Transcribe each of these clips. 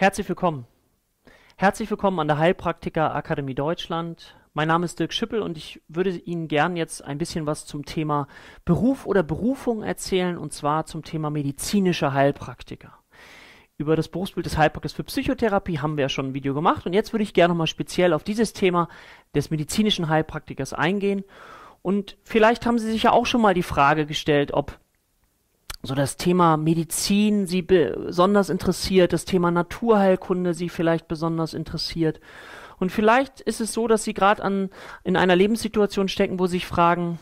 Herzlich willkommen. Herzlich willkommen an der Heilpraktiker Akademie Deutschland. Mein Name ist Dirk Schippel und ich würde Ihnen gern jetzt ein bisschen was zum Thema Beruf oder Berufung erzählen und zwar zum Thema medizinischer Heilpraktiker. Über das Berufsbild des Heilpraktikers für Psychotherapie haben wir ja schon ein Video gemacht und jetzt würde ich gerne nochmal speziell auf dieses Thema des medizinischen Heilpraktikers eingehen. Und vielleicht haben Sie sich ja auch schon mal die Frage gestellt, ob so das Thema Medizin Sie besonders interessiert, das Thema Naturheilkunde Sie vielleicht besonders interessiert. Und vielleicht ist es so, dass Sie gerade an in einer Lebenssituation stecken, wo Sie sich fragen,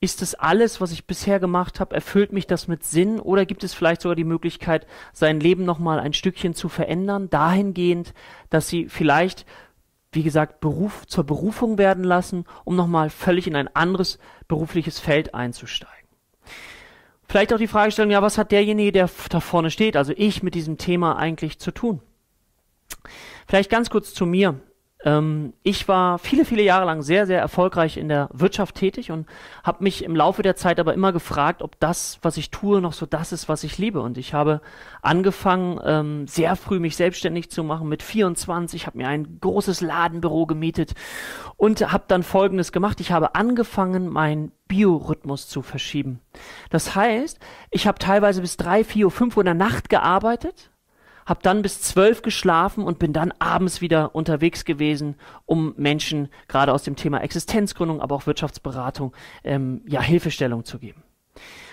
ist es alles, was ich bisher gemacht habe, erfüllt mich das mit Sinn oder gibt es vielleicht sogar die Möglichkeit, sein Leben nochmal ein Stückchen zu verändern, dahingehend, dass Sie vielleicht, wie gesagt, Beruf zur Berufung werden lassen, um nochmal völlig in ein anderes berufliches Feld einzusteigen. Vielleicht auch die Fragestellung, ja, was hat derjenige, der da vorne steht, also ich mit diesem Thema eigentlich zu tun? Vielleicht ganz kurz zu mir. Ähm, ich war viele, viele Jahre lang sehr, sehr erfolgreich in der Wirtschaft tätig und habe mich im Laufe der Zeit aber immer gefragt, ob das, was ich tue, noch so das ist, was ich liebe. Und ich habe angefangen, ähm, sehr früh mich selbstständig zu machen mit 24, habe mir ein großes Ladenbüro gemietet und habe dann Folgendes gemacht. Ich habe angefangen, meinen Biorhythmus zu verschieben. Das heißt, ich habe teilweise bis drei, vier, fünf Uhr in der Nacht gearbeitet habe dann bis zwölf geschlafen und bin dann abends wieder unterwegs gewesen, um Menschen gerade aus dem Thema Existenzgründung, aber auch Wirtschaftsberatung ähm, ja Hilfestellung zu geben.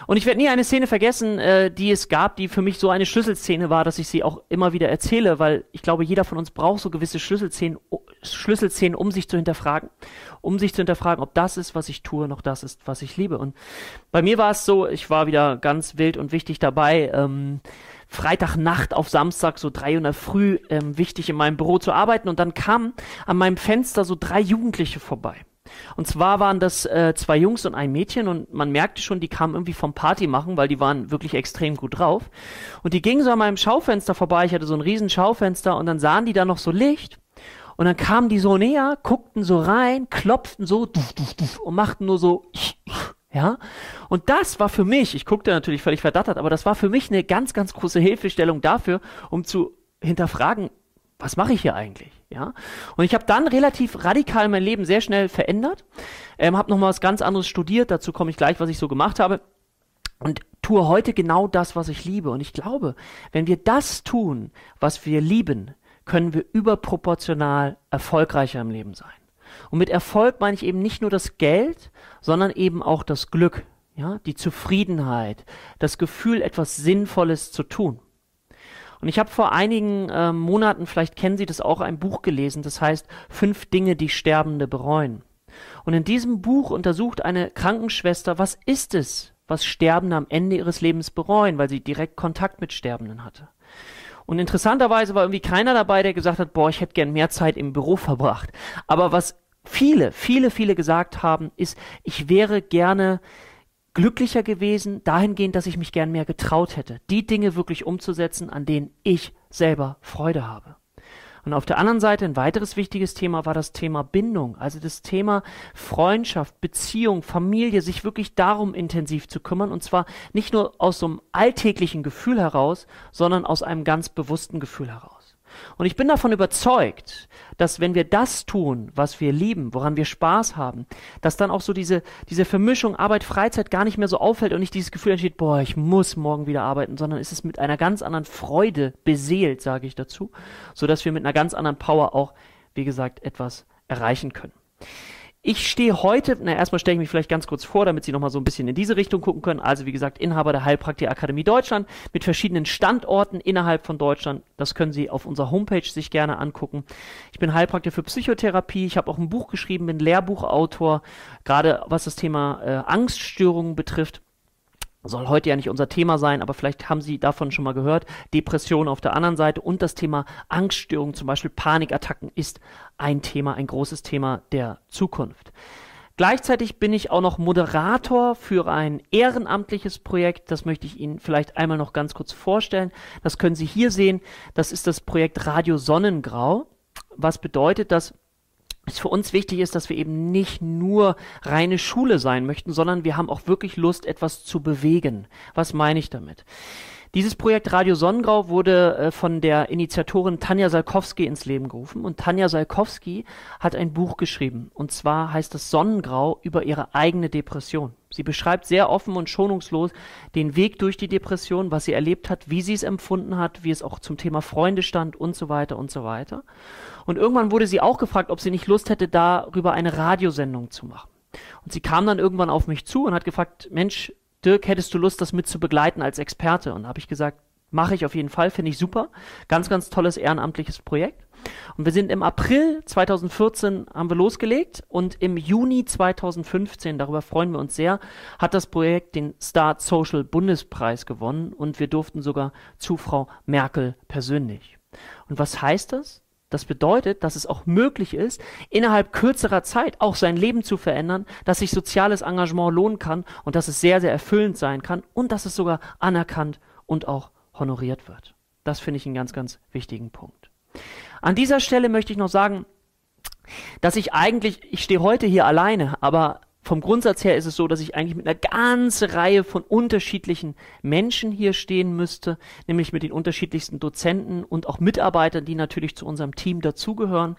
Und ich werde nie eine Szene vergessen, äh, die es gab, die für mich so eine Schlüsselszene war, dass ich sie auch immer wieder erzähle, weil ich glaube, jeder von uns braucht so gewisse Schlüsselszenen, Schlüsselszenen, um sich zu hinterfragen, um sich zu hinterfragen, ob das ist, was ich tue, noch das ist, was ich liebe. Und bei mir war es so, ich war wieder ganz wild und wichtig dabei. Ähm, Freitagnacht auf Samstag, so drei Uhr früh, ähm, wichtig in meinem Büro zu arbeiten. Und dann kamen an meinem Fenster so drei Jugendliche vorbei. Und zwar waren das äh, zwei Jungs und ein Mädchen und man merkte schon, die kamen irgendwie vom Party machen, weil die waren wirklich extrem gut drauf. Und die gingen so an meinem Schaufenster vorbei. Ich hatte so ein riesen Schaufenster und dann sahen die da noch so Licht. Und dann kamen die so näher, guckten so rein, klopften so und machten nur so ja, und das war für mich, ich guckte natürlich völlig verdattert, aber das war für mich eine ganz, ganz große Hilfestellung dafür, um zu hinterfragen, was mache ich hier eigentlich? Ja, und ich habe dann relativ radikal mein Leben sehr schnell verändert, ähm, habe nochmal was ganz anderes studiert, dazu komme ich gleich, was ich so gemacht habe und tue heute genau das, was ich liebe. Und ich glaube, wenn wir das tun, was wir lieben, können wir überproportional erfolgreicher im Leben sein. Und mit Erfolg meine ich eben nicht nur das Geld, sondern eben auch das Glück, ja, die Zufriedenheit, das Gefühl, etwas Sinnvolles zu tun. Und ich habe vor einigen äh, Monaten, vielleicht kennen Sie das auch, ein Buch gelesen, das heißt Fünf Dinge, die Sterbende bereuen. Und in diesem Buch untersucht eine Krankenschwester, was ist es, was Sterbende am Ende ihres Lebens bereuen, weil sie direkt Kontakt mit Sterbenden hatte. Und interessanterweise war irgendwie keiner dabei, der gesagt hat, boah, ich hätte gern mehr Zeit im Büro verbracht. Aber was viele, viele, viele gesagt haben, ist, ich wäre gerne glücklicher gewesen, dahingehend, dass ich mich gern mehr getraut hätte, die Dinge wirklich umzusetzen, an denen ich selber Freude habe. Und auf der anderen Seite ein weiteres wichtiges Thema war das Thema Bindung, also das Thema Freundschaft, Beziehung, Familie, sich wirklich darum intensiv zu kümmern und zwar nicht nur aus so einem alltäglichen Gefühl heraus, sondern aus einem ganz bewussten Gefühl heraus. Und ich bin davon überzeugt, dass wenn wir das tun, was wir lieben, woran wir Spaß haben, dass dann auch so diese, diese Vermischung Arbeit, Freizeit gar nicht mehr so auffällt und nicht dieses Gefühl entsteht, boah, ich muss morgen wieder arbeiten, sondern ist es mit einer ganz anderen Freude beseelt, sage ich dazu, so dass wir mit einer ganz anderen Power auch, wie gesagt, etwas erreichen können. Ich stehe heute, na erstmal stelle ich mich vielleicht ganz kurz vor, damit Sie nochmal so ein bisschen in diese Richtung gucken können. Also wie gesagt, Inhaber der Heilpraktiker Akademie Deutschland mit verschiedenen Standorten innerhalb von Deutschland. Das können Sie auf unserer Homepage sich gerne angucken. Ich bin Heilpraktiker für Psychotherapie. Ich habe auch ein Buch geschrieben, bin Lehrbuchautor, gerade was das Thema äh, Angststörungen betrifft soll heute ja nicht unser Thema sein, aber vielleicht haben Sie davon schon mal gehört. Depression auf der anderen Seite und das Thema Angststörungen, zum Beispiel Panikattacken, ist ein Thema, ein großes Thema der Zukunft. Gleichzeitig bin ich auch noch Moderator für ein ehrenamtliches Projekt. Das möchte ich Ihnen vielleicht einmal noch ganz kurz vorstellen. Das können Sie hier sehen. Das ist das Projekt Radio Sonnengrau. Was bedeutet, dass es für uns wichtig ist, dass wir eben nicht nur reine Schule sein möchten, sondern wir haben auch wirklich Lust, etwas zu bewegen. Was meine ich damit? Dieses Projekt Radio Sonnengrau wurde äh, von der Initiatorin Tanja Salkowski ins Leben gerufen und Tanja Salkowski hat ein Buch geschrieben und zwar heißt es Sonnengrau über ihre eigene Depression. Sie beschreibt sehr offen und schonungslos den Weg durch die Depression, was sie erlebt hat, wie sie es empfunden hat, wie es auch zum Thema Freunde stand und so weiter und so weiter. Und irgendwann wurde sie auch gefragt, ob sie nicht Lust hätte, darüber eine Radiosendung zu machen. Und sie kam dann irgendwann auf mich zu und hat gefragt, Mensch, Dirk, hättest du Lust, das mit zu begleiten als Experte? Und da habe ich gesagt, mache ich auf jeden Fall, finde ich super. Ganz, ganz tolles ehrenamtliches Projekt. Und wir sind im April 2014 haben wir losgelegt und im Juni 2015, darüber freuen wir uns sehr, hat das Projekt den Start Social Bundespreis gewonnen und wir durften sogar zu Frau Merkel persönlich. Und was heißt das? Das bedeutet, dass es auch möglich ist, innerhalb kürzerer Zeit auch sein Leben zu verändern, dass sich soziales Engagement lohnen kann und dass es sehr, sehr erfüllend sein kann und dass es sogar anerkannt und auch honoriert wird. Das finde ich einen ganz, ganz wichtigen Punkt. An dieser Stelle möchte ich noch sagen, dass ich eigentlich, ich stehe heute hier alleine, aber vom Grundsatz her ist es so, dass ich eigentlich mit einer ganzen Reihe von unterschiedlichen Menschen hier stehen müsste, nämlich mit den unterschiedlichsten Dozenten und auch Mitarbeitern, die natürlich zu unserem Team dazugehören.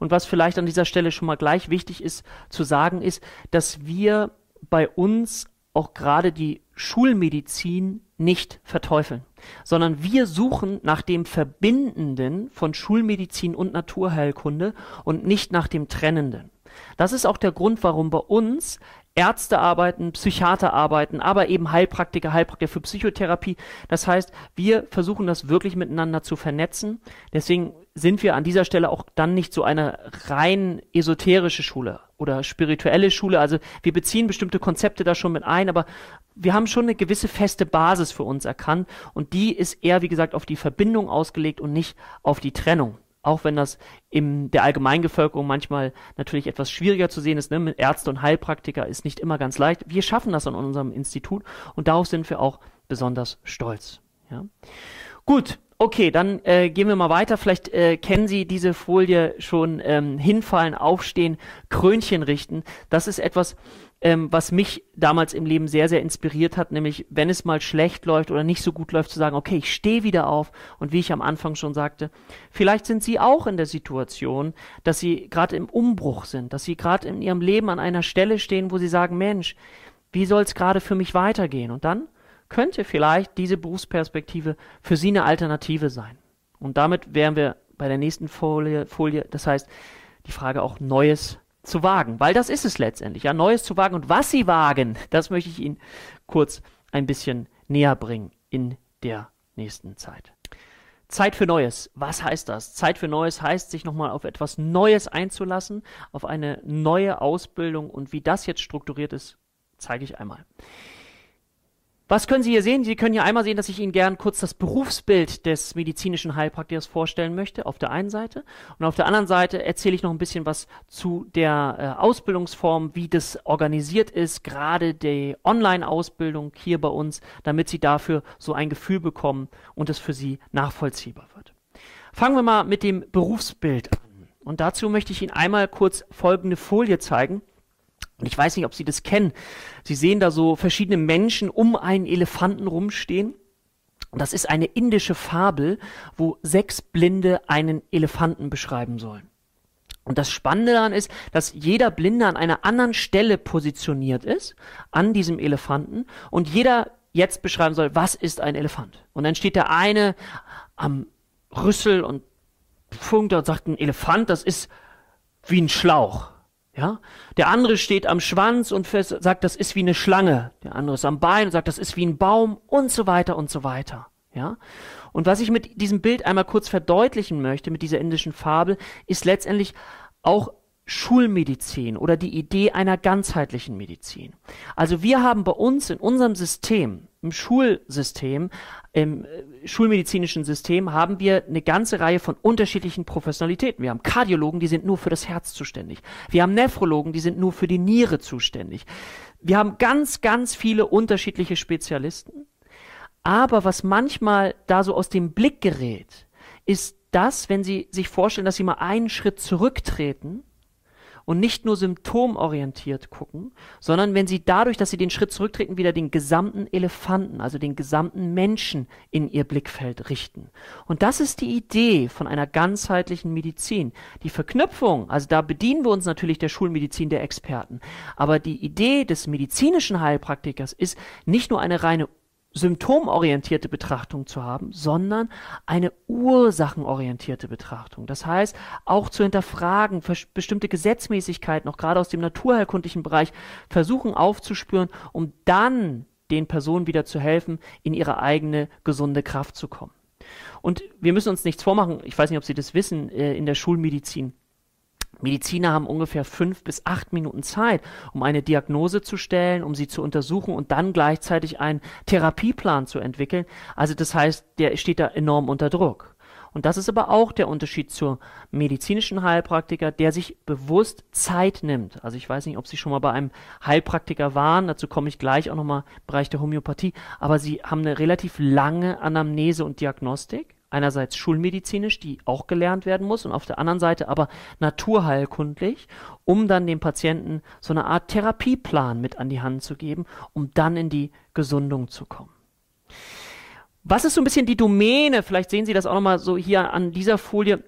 Und was vielleicht an dieser Stelle schon mal gleich wichtig ist zu sagen, ist, dass wir bei uns auch gerade die Schulmedizin nicht verteufeln, sondern wir suchen nach dem Verbindenden von Schulmedizin und Naturheilkunde und nicht nach dem Trennenden. Das ist auch der Grund, warum bei uns Ärzte arbeiten, Psychiater arbeiten, aber eben Heilpraktiker, Heilpraktiker für Psychotherapie. Das heißt, wir versuchen das wirklich miteinander zu vernetzen. Deswegen sind wir an dieser Stelle auch dann nicht so eine rein esoterische Schule oder spirituelle Schule. Also wir beziehen bestimmte Konzepte da schon mit ein, aber wir haben schon eine gewisse feste Basis für uns erkannt und die ist eher, wie gesagt, auf die Verbindung ausgelegt und nicht auf die Trennung auch wenn das in der Allgemeinbevölkerung manchmal natürlich etwas schwieriger zu sehen ist, ne? mit Ärzte und Heilpraktiker ist nicht immer ganz leicht. Wir schaffen das an unserem Institut und darauf sind wir auch besonders stolz. Ja? Gut, okay, dann äh, gehen wir mal weiter. Vielleicht äh, kennen Sie diese Folie schon ähm, hinfallen, aufstehen, Krönchen richten. Das ist etwas, ähm, was mich damals im Leben sehr, sehr inspiriert hat, nämlich wenn es mal schlecht läuft oder nicht so gut läuft, zu sagen, okay, ich stehe wieder auf und wie ich am Anfang schon sagte, vielleicht sind Sie auch in der Situation, dass Sie gerade im Umbruch sind, dass Sie gerade in Ihrem Leben an einer Stelle stehen, wo Sie sagen, Mensch, wie soll es gerade für mich weitergehen? Und dann könnte vielleicht diese Berufsperspektive für Sie eine Alternative sein. Und damit wären wir bei der nächsten Folie, Folie das heißt, die Frage auch Neues zu wagen, weil das ist es letztendlich, ja, Neues zu wagen und was sie wagen, das möchte ich Ihnen kurz ein bisschen näher bringen in der nächsten Zeit. Zeit für Neues. Was heißt das? Zeit für Neues heißt, sich nochmal auf etwas Neues einzulassen, auf eine neue Ausbildung und wie das jetzt strukturiert ist, zeige ich einmal. Was können Sie hier sehen? Sie können hier einmal sehen, dass ich Ihnen gern kurz das Berufsbild des medizinischen Heilpraktikers vorstellen möchte, auf der einen Seite. Und auf der anderen Seite erzähle ich noch ein bisschen was zu der äh, Ausbildungsform, wie das organisiert ist, gerade die Online-Ausbildung hier bei uns, damit Sie dafür so ein Gefühl bekommen und es für Sie nachvollziehbar wird. Fangen wir mal mit dem Berufsbild an. Und dazu möchte ich Ihnen einmal kurz folgende Folie zeigen. Und ich weiß nicht, ob Sie das kennen. Sie sehen da so verschiedene Menschen um einen Elefanten rumstehen. Und das ist eine indische Fabel, wo sechs Blinde einen Elefanten beschreiben sollen. Und das Spannende daran ist, dass jeder Blinde an einer anderen Stelle positioniert ist, an diesem Elefanten, und jeder jetzt beschreiben soll, was ist ein Elefant. Und dann steht der eine am Rüssel und funkt und sagt, ein Elefant, das ist wie ein Schlauch. Ja? Der andere steht am Schwanz und sagt, das ist wie eine Schlange. Der andere ist am Bein und sagt, das ist wie ein Baum und so weiter und so weiter. Ja? Und was ich mit diesem Bild einmal kurz verdeutlichen möchte, mit dieser indischen Fabel, ist letztendlich auch Schulmedizin oder die Idee einer ganzheitlichen Medizin. Also wir haben bei uns in unserem System, im Schulsystem, im äh, schulmedizinischen System haben wir eine ganze Reihe von unterschiedlichen Professionalitäten. Wir haben Kardiologen, die sind nur für das Herz zuständig. Wir haben Nephrologen, die sind nur für die Niere zuständig. Wir haben ganz, ganz viele unterschiedliche Spezialisten. Aber was manchmal da so aus dem Blick gerät, ist das, wenn Sie sich vorstellen, dass Sie mal einen Schritt zurücktreten und nicht nur symptomorientiert gucken, sondern wenn sie dadurch, dass sie den Schritt zurücktreten, wieder den gesamten Elefanten, also den gesamten Menschen in ihr Blickfeld richten. Und das ist die Idee von einer ganzheitlichen Medizin. Die Verknüpfung, also da bedienen wir uns natürlich der Schulmedizin der Experten, aber die Idee des medizinischen Heilpraktikers ist nicht nur eine reine symptomorientierte Betrachtung zu haben, sondern eine ursachenorientierte Betrachtung. Das heißt, auch zu hinterfragen, bestimmte Gesetzmäßigkeiten, auch gerade aus dem naturheilkundlichen Bereich, versuchen aufzuspüren, um dann den Personen wieder zu helfen, in ihre eigene gesunde Kraft zu kommen. Und wir müssen uns nichts vormachen, ich weiß nicht, ob Sie das wissen, äh, in der Schulmedizin Mediziner haben ungefähr fünf bis acht Minuten Zeit, um eine Diagnose zu stellen, um sie zu untersuchen und dann gleichzeitig einen Therapieplan zu entwickeln. Also das heißt, der steht da enorm unter Druck. Und das ist aber auch der Unterschied zur medizinischen Heilpraktiker, der sich bewusst Zeit nimmt. Also ich weiß nicht, ob Sie schon mal bei einem Heilpraktiker waren, dazu komme ich gleich auch nochmal im Bereich der Homöopathie, aber Sie haben eine relativ lange Anamnese und Diagnostik einerseits schulmedizinisch, die auch gelernt werden muss, und auf der anderen Seite aber naturheilkundlich, um dann dem Patienten so eine Art Therapieplan mit an die Hand zu geben, um dann in die Gesundung zu kommen. Was ist so ein bisschen die Domäne? Vielleicht sehen Sie das auch nochmal so hier an dieser Folie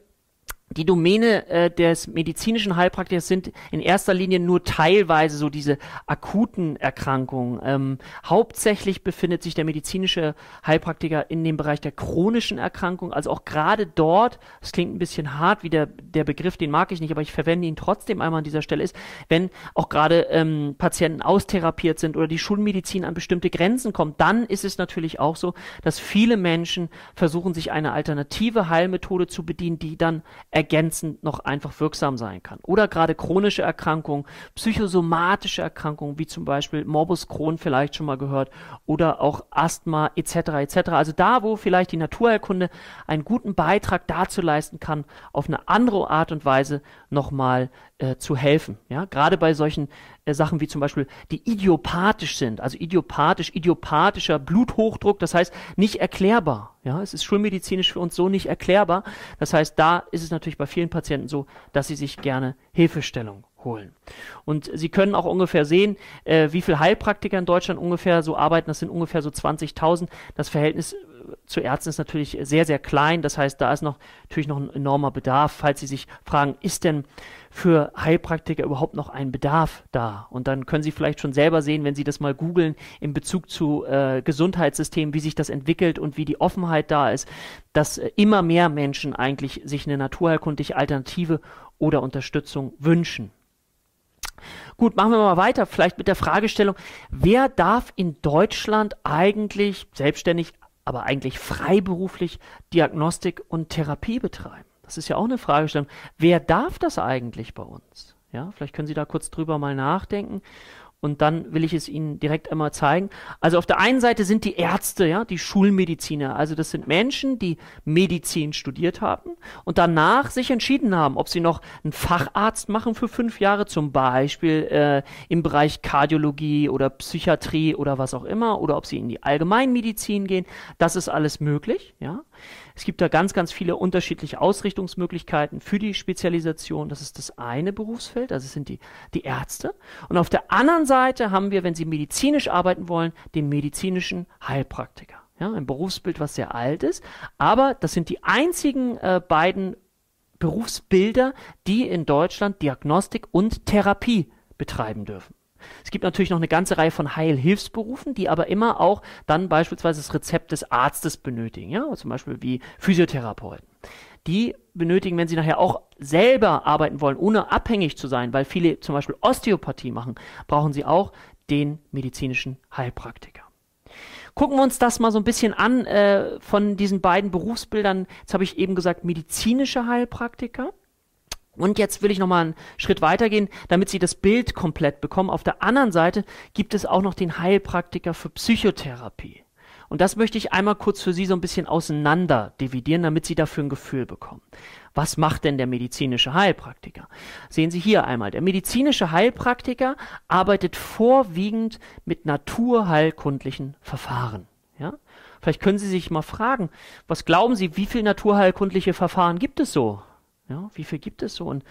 die Domäne äh, des medizinischen Heilpraktikers sind in erster Linie nur teilweise so diese akuten Erkrankungen. Ähm, hauptsächlich befindet sich der medizinische Heilpraktiker in dem Bereich der chronischen Erkrankungen. Also auch gerade dort, das klingt ein bisschen hart, wie der, der Begriff, den mag ich nicht, aber ich verwende ihn trotzdem einmal an dieser Stelle, ist, wenn auch gerade ähm, Patienten austherapiert sind oder die Schulmedizin an bestimmte Grenzen kommt, dann ist es natürlich auch so, dass viele Menschen versuchen, sich eine alternative Heilmethode zu bedienen, die dann ergänzend noch einfach wirksam sein kann. Oder gerade chronische Erkrankungen, psychosomatische Erkrankungen, wie zum Beispiel Morbus Crohn vielleicht schon mal gehört, oder auch Asthma etc. etc. Also da, wo vielleicht die Naturheilkunde einen guten Beitrag dazu leisten kann, auf eine andere Art und Weise nochmal äh, zu helfen. Ja, gerade bei solchen Sachen wie zum Beispiel, die idiopathisch sind, also idiopathisch, idiopathischer Bluthochdruck, das heißt nicht erklärbar. Ja, es ist schulmedizinisch für uns so nicht erklärbar. Das heißt, da ist es natürlich bei vielen Patienten so, dass sie sich gerne Hilfestellung holen. Und Sie können auch ungefähr sehen, äh, wie viele Heilpraktiker in Deutschland ungefähr so arbeiten. Das sind ungefähr so 20.000. Das Verhältnis zu Ärzten ist natürlich sehr, sehr klein. Das heißt, da ist noch natürlich noch ein enormer Bedarf. Falls Sie sich fragen, ist denn für Heilpraktiker überhaupt noch ein Bedarf da? Und dann können Sie vielleicht schon selber sehen, wenn Sie das mal googeln, in Bezug zu äh, Gesundheitssystemen, wie sich das entwickelt und wie die Offenheit da ist, dass äh, immer mehr Menschen eigentlich sich eine naturheilkundliche Alternative oder Unterstützung wünschen. Gut, machen wir mal weiter, vielleicht mit der Fragestellung, wer darf in Deutschland eigentlich selbstständig aber eigentlich freiberuflich Diagnostik und Therapie betreiben? Das ist ja auch eine Fragestellung. Wer darf das eigentlich bei uns? Ja, vielleicht können Sie da kurz drüber mal nachdenken und dann will ich es Ihnen direkt einmal zeigen. Also auf der einen Seite sind die Ärzte, ja, die Schulmediziner. Also das sind Menschen, die Medizin studiert haben und danach sich entschieden haben, ob sie noch einen Facharzt machen für fünf Jahre, zum Beispiel äh, im Bereich Kardiologie oder Psychiatrie oder was auch immer, oder ob sie in die Allgemeinmedizin gehen. Das ist alles möglich, ja. Es gibt da ganz, ganz viele unterschiedliche Ausrichtungsmöglichkeiten für die Spezialisation. Das ist das eine Berufsfeld, also es sind die, die Ärzte. Und auf der anderen Seite haben wir, wenn Sie medizinisch arbeiten wollen, den medizinischen Heilpraktiker. Ja, ein Berufsbild, was sehr alt ist, aber das sind die einzigen äh, beiden Berufsbilder, die in Deutschland Diagnostik und Therapie betreiben dürfen. Es gibt natürlich noch eine ganze Reihe von Heilhilfsberufen, die aber immer auch dann beispielsweise das Rezept des Arztes benötigen, ja, zum Beispiel wie Physiotherapeuten. Die benötigen, wenn sie nachher auch selber arbeiten wollen, ohne abhängig zu sein, weil viele zum Beispiel Osteopathie machen, brauchen sie auch den medizinischen Heilpraktiker. Gucken wir uns das mal so ein bisschen an äh, von diesen beiden Berufsbildern. Jetzt habe ich eben gesagt, medizinische Heilpraktiker. Und jetzt will ich nochmal einen Schritt weitergehen, damit Sie das Bild komplett bekommen. Auf der anderen Seite gibt es auch noch den Heilpraktiker für Psychotherapie. Und das möchte ich einmal kurz für Sie so ein bisschen auseinander dividieren, damit Sie dafür ein Gefühl bekommen. Was macht denn der medizinische Heilpraktiker? Sehen Sie hier einmal, der medizinische Heilpraktiker arbeitet vorwiegend mit naturheilkundlichen Verfahren. Ja? Vielleicht können Sie sich mal fragen, was glauben Sie, wie viele naturheilkundliche Verfahren gibt es so? Ja, wie viel gibt es so? Und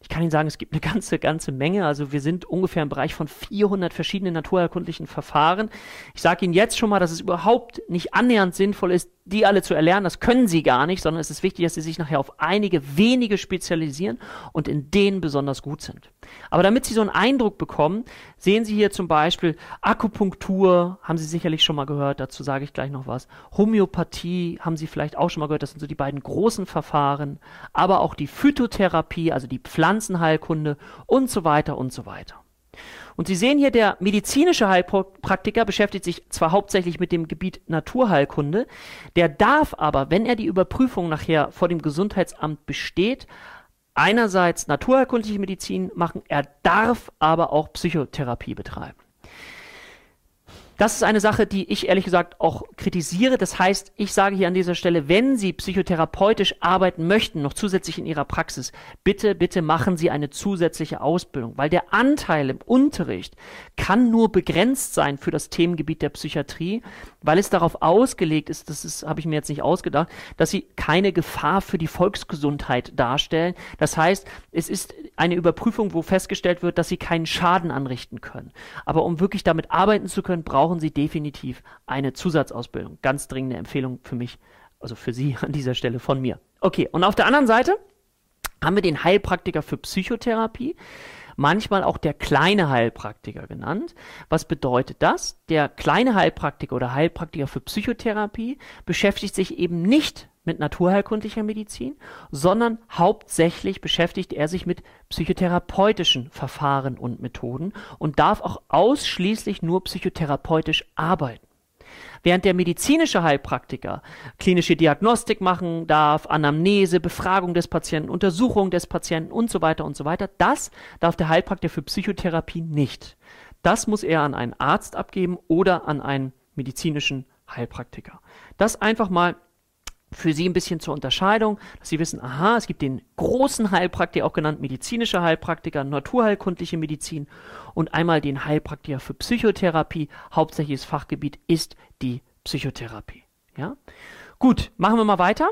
Ich kann Ihnen sagen, es gibt eine ganze, ganze Menge. Also wir sind ungefähr im Bereich von 400 verschiedenen naturheilkundlichen Verfahren. Ich sage Ihnen jetzt schon mal, dass es überhaupt nicht annähernd sinnvoll ist, die alle zu erlernen. Das können Sie gar nicht, sondern es ist wichtig, dass Sie sich nachher auf einige wenige spezialisieren und in denen besonders gut sind. Aber damit Sie so einen Eindruck bekommen, sehen Sie hier zum Beispiel Akupunktur, haben Sie sicherlich schon mal gehört, dazu sage ich gleich noch was. Homöopathie haben Sie vielleicht auch schon mal gehört, das sind so die beiden großen Verfahren. Aber auch die Phytotherapie, also die Pflanzen Pflanzenheilkunde und so weiter und so weiter. Und Sie sehen hier, der medizinische Heilpraktiker beschäftigt sich zwar hauptsächlich mit dem Gebiet Naturheilkunde, der darf aber, wenn er die Überprüfung nachher vor dem Gesundheitsamt besteht, einerseits naturheilkundliche Medizin machen, er darf aber auch Psychotherapie betreiben. Das ist eine Sache, die ich ehrlich gesagt auch kritisiere. Das heißt, ich sage hier an dieser Stelle, wenn Sie psychotherapeutisch arbeiten möchten, noch zusätzlich in Ihrer Praxis, bitte, bitte machen Sie eine zusätzliche Ausbildung, weil der Anteil im Unterricht kann nur begrenzt sein für das Themengebiet der Psychiatrie, weil es darauf ausgelegt ist, das habe ich mir jetzt nicht ausgedacht, dass sie keine Gefahr für die Volksgesundheit darstellen. Das heißt, es ist eine Überprüfung, wo festgestellt wird, dass sie keinen Schaden anrichten können. Aber um wirklich damit arbeiten zu können, brauchen Sie definitiv eine Zusatzausbildung. Ganz dringende Empfehlung für mich, also für Sie an dieser Stelle von mir. Okay, und auf der anderen Seite haben wir den Heilpraktiker für Psychotherapie, manchmal auch der kleine Heilpraktiker genannt. Was bedeutet das? Der kleine Heilpraktiker oder Heilpraktiker für Psychotherapie beschäftigt sich eben nicht mit naturheilkundlicher Medizin, sondern hauptsächlich beschäftigt er sich mit psychotherapeutischen Verfahren und Methoden und darf auch ausschließlich nur psychotherapeutisch arbeiten. Während der medizinische Heilpraktiker klinische Diagnostik machen darf, Anamnese, Befragung des Patienten, Untersuchung des Patienten und so weiter und so weiter, das darf der Heilpraktiker für Psychotherapie nicht. Das muss er an einen Arzt abgeben oder an einen medizinischen Heilpraktiker. Das einfach mal für Sie ein bisschen zur Unterscheidung, dass Sie wissen, aha, es gibt den großen Heilpraktiker, auch genannt medizinischer Heilpraktiker, naturheilkundliche Medizin und einmal den Heilpraktiker für Psychotherapie. Hauptsächliches Fachgebiet ist die Psychotherapie. Ja? Gut, machen wir mal weiter.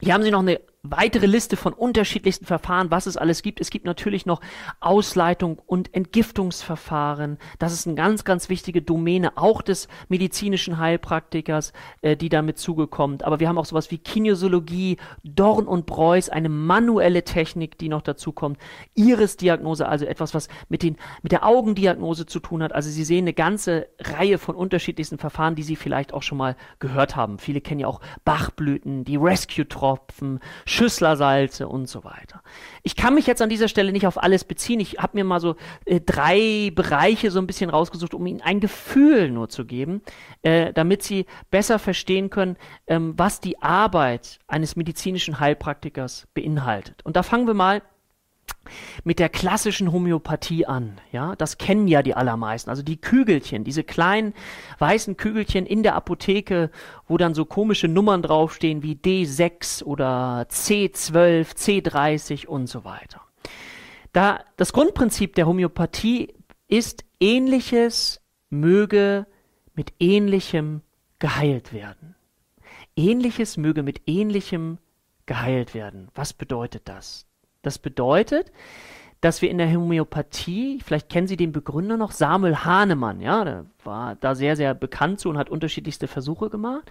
Hier haben Sie noch eine weitere Liste von unterschiedlichsten Verfahren, was es alles gibt. Es gibt natürlich noch Ausleitung und Entgiftungsverfahren. Das ist eine ganz, ganz wichtige Domäne auch des medizinischen Heilpraktikers, äh, die damit zugekommt. Aber wir haben auch sowas wie Kinesiologie, Dorn und Preuß, eine manuelle Technik, die noch dazu kommt. Iris-Diagnose, also etwas, was mit, den, mit der Augendiagnose zu tun hat. Also Sie sehen eine ganze Reihe von unterschiedlichsten Verfahren, die Sie vielleicht auch schon mal gehört haben. Viele kennen ja auch Bachblüten, die Rescue-Tropfen, Schüsslersalze und so weiter. Ich kann mich jetzt an dieser Stelle nicht auf alles beziehen. Ich habe mir mal so äh, drei Bereiche so ein bisschen rausgesucht, um Ihnen ein Gefühl nur zu geben, äh, damit Sie besser verstehen können, ähm, was die Arbeit eines medizinischen Heilpraktikers beinhaltet. Und da fangen wir mal mit der klassischen Homöopathie an. Ja, das kennen ja die allermeisten. Also die Kügelchen, diese kleinen weißen Kügelchen in der Apotheke, wo dann so komische Nummern draufstehen wie D6 oder C12, C30 und so weiter. Da das Grundprinzip der Homöopathie ist ähnliches möge mit ähnlichem geheilt werden. Ähnliches möge mit ähnlichem geheilt werden. Was bedeutet das? Das bedeutet, dass wir in der Homöopathie, vielleicht kennen Sie den Begründer noch, Samuel Hahnemann, ja, der war da sehr, sehr bekannt zu und hat unterschiedlichste Versuche gemacht.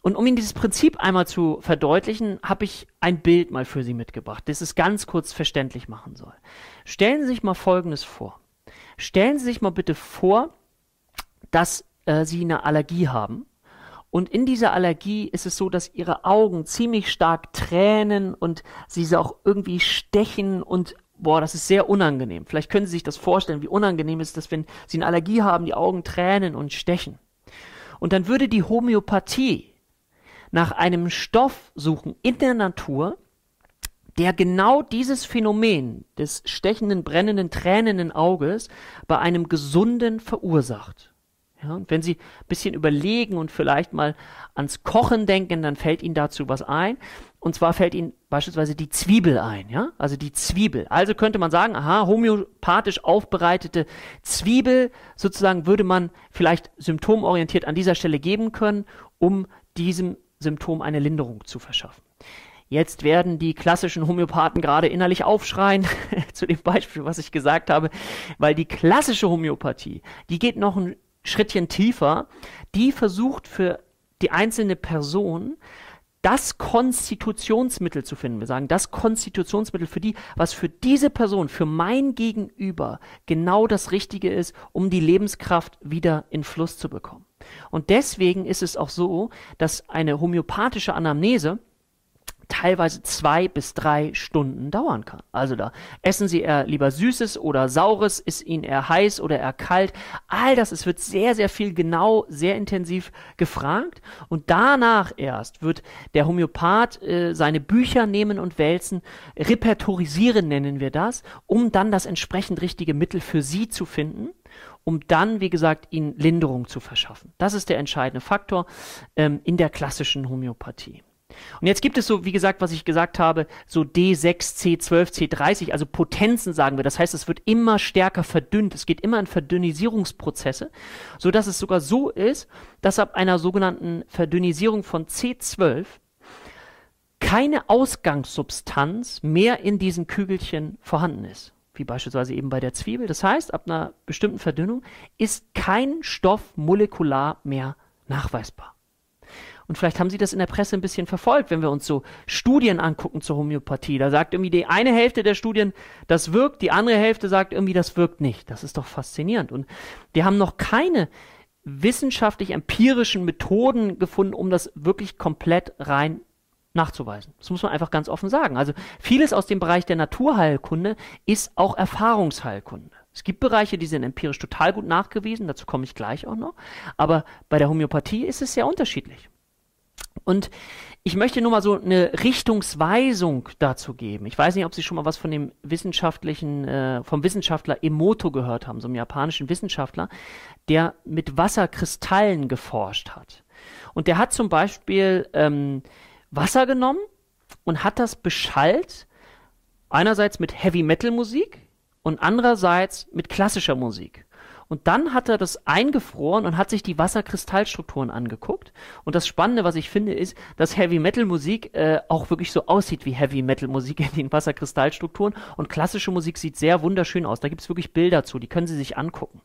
Und um Ihnen dieses Prinzip einmal zu verdeutlichen, habe ich ein Bild mal für Sie mitgebracht, das es ganz kurz verständlich machen soll. Stellen Sie sich mal Folgendes vor. Stellen Sie sich mal bitte vor, dass äh, Sie eine Allergie haben und in dieser Allergie ist es so, dass ihre Augen ziemlich stark tränen und sie auch irgendwie stechen und boah, das ist sehr unangenehm. Vielleicht können Sie sich das vorstellen, wie unangenehm ist das, wenn Sie eine Allergie haben, die Augen tränen und stechen. Und dann würde die Homöopathie nach einem Stoff suchen in der Natur, der genau dieses Phänomen des stechenden, brennenden, tränenden Auges bei einem Gesunden verursacht. Ja, und wenn Sie ein bisschen überlegen und vielleicht mal ans Kochen denken, dann fällt Ihnen dazu was ein. Und zwar fällt Ihnen beispielsweise die Zwiebel ein, ja? Also die Zwiebel. Also könnte man sagen, aha, homöopathisch aufbereitete Zwiebel sozusagen würde man vielleicht symptomorientiert an dieser Stelle geben können, um diesem Symptom eine Linderung zu verschaffen. Jetzt werden die klassischen Homöopathen gerade innerlich aufschreien zu dem Beispiel, was ich gesagt habe, weil die klassische Homöopathie, die geht noch ein Schrittchen tiefer, die versucht für die einzelne Person das Konstitutionsmittel zu finden. Wir sagen, das Konstitutionsmittel für die, was für diese Person, für mein Gegenüber genau das Richtige ist, um die Lebenskraft wieder in Fluss zu bekommen. Und deswegen ist es auch so, dass eine homöopathische Anamnese teilweise zwei bis drei Stunden dauern kann. Also da essen Sie eher lieber Süßes oder Saures, ist Ihnen eher heiß oder eher kalt. All das, es wird sehr, sehr viel genau, sehr intensiv gefragt und danach erst wird der Homöopath äh, seine Bücher nehmen und wälzen, repertorisieren nennen wir das, um dann das entsprechend richtige Mittel für Sie zu finden um dann, wie gesagt, ihnen Linderung zu verschaffen. Das ist der entscheidende Faktor ähm, in der klassischen Homöopathie. Und jetzt gibt es so, wie gesagt, was ich gesagt habe, so D6, C12, C30, also Potenzen sagen wir. Das heißt, es wird immer stärker verdünnt. Es geht immer in Verdünnisierungsprozesse, so dass es sogar so ist, dass ab einer sogenannten Verdünnisierung von C12 keine Ausgangssubstanz mehr in diesen Kügelchen vorhanden ist wie beispielsweise eben bei der Zwiebel. Das heißt, ab einer bestimmten Verdünnung ist kein Stoff molekular mehr nachweisbar. Und vielleicht haben Sie das in der Presse ein bisschen verfolgt, wenn wir uns so Studien angucken zur Homöopathie. Da sagt irgendwie die eine Hälfte der Studien, das wirkt, die andere Hälfte sagt irgendwie, das wirkt nicht. Das ist doch faszinierend. Und wir haben noch keine wissenschaftlich empirischen Methoden gefunden, um das wirklich komplett rein nachzuweisen. Das muss man einfach ganz offen sagen. Also vieles aus dem Bereich der Naturheilkunde ist auch Erfahrungsheilkunde. Es gibt Bereiche, die sind empirisch total gut nachgewiesen, dazu komme ich gleich auch noch. Aber bei der Homöopathie ist es sehr unterschiedlich. Und ich möchte nur mal so eine Richtungsweisung dazu geben. Ich weiß nicht, ob Sie schon mal was von dem wissenschaftlichen, äh, vom Wissenschaftler Emoto gehört haben, so einem japanischen Wissenschaftler, der mit Wasserkristallen geforscht hat. Und der hat zum Beispiel ähm, Wasser genommen und hat das beschallt, einerseits mit Heavy Metal Musik und andererseits mit klassischer Musik. Und dann hat er das eingefroren und hat sich die Wasserkristallstrukturen angeguckt. Und das Spannende, was ich finde, ist, dass Heavy Metal Musik äh, auch wirklich so aussieht wie Heavy Metal Musik in den Wasserkristallstrukturen. Und klassische Musik sieht sehr wunderschön aus. Da gibt es wirklich Bilder zu, die können Sie sich angucken.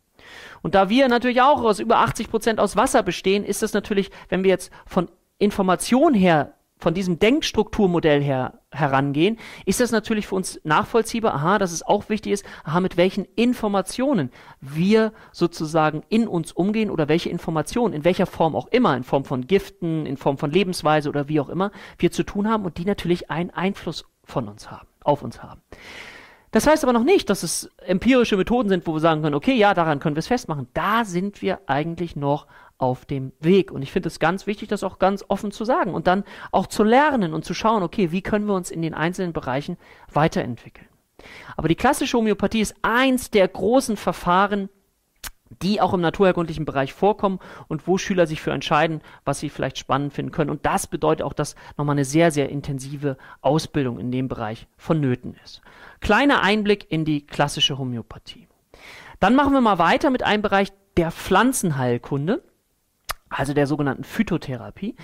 Und da wir natürlich auch aus über 80 Prozent aus Wasser bestehen, ist das natürlich, wenn wir jetzt von Information her von diesem Denkstrukturmodell her herangehen, ist das natürlich für uns nachvollziehbar, aha, dass es auch wichtig ist, aha, mit welchen Informationen wir sozusagen in uns umgehen oder welche Informationen, in welcher Form auch immer, in Form von Giften, in Form von Lebensweise oder wie auch immer, wir zu tun haben und die natürlich einen Einfluss von uns haben, auf uns haben. Das heißt aber noch nicht, dass es empirische Methoden sind, wo wir sagen können, okay, ja, daran können wir es festmachen. Da sind wir eigentlich noch auf dem Weg. Und ich finde es ganz wichtig, das auch ganz offen zu sagen und dann auch zu lernen und zu schauen, okay, wie können wir uns in den einzelnen Bereichen weiterentwickeln. Aber die klassische Homöopathie ist eins der großen Verfahren, die auch im naturherkundlichen Bereich vorkommen und wo Schüler sich für entscheiden, was sie vielleicht spannend finden können. Und das bedeutet auch, dass nochmal eine sehr, sehr intensive Ausbildung in dem Bereich vonnöten ist. Kleiner Einblick in die klassische Homöopathie. Dann machen wir mal weiter mit einem Bereich der Pflanzenheilkunde also der sogenannten Phytotherapie,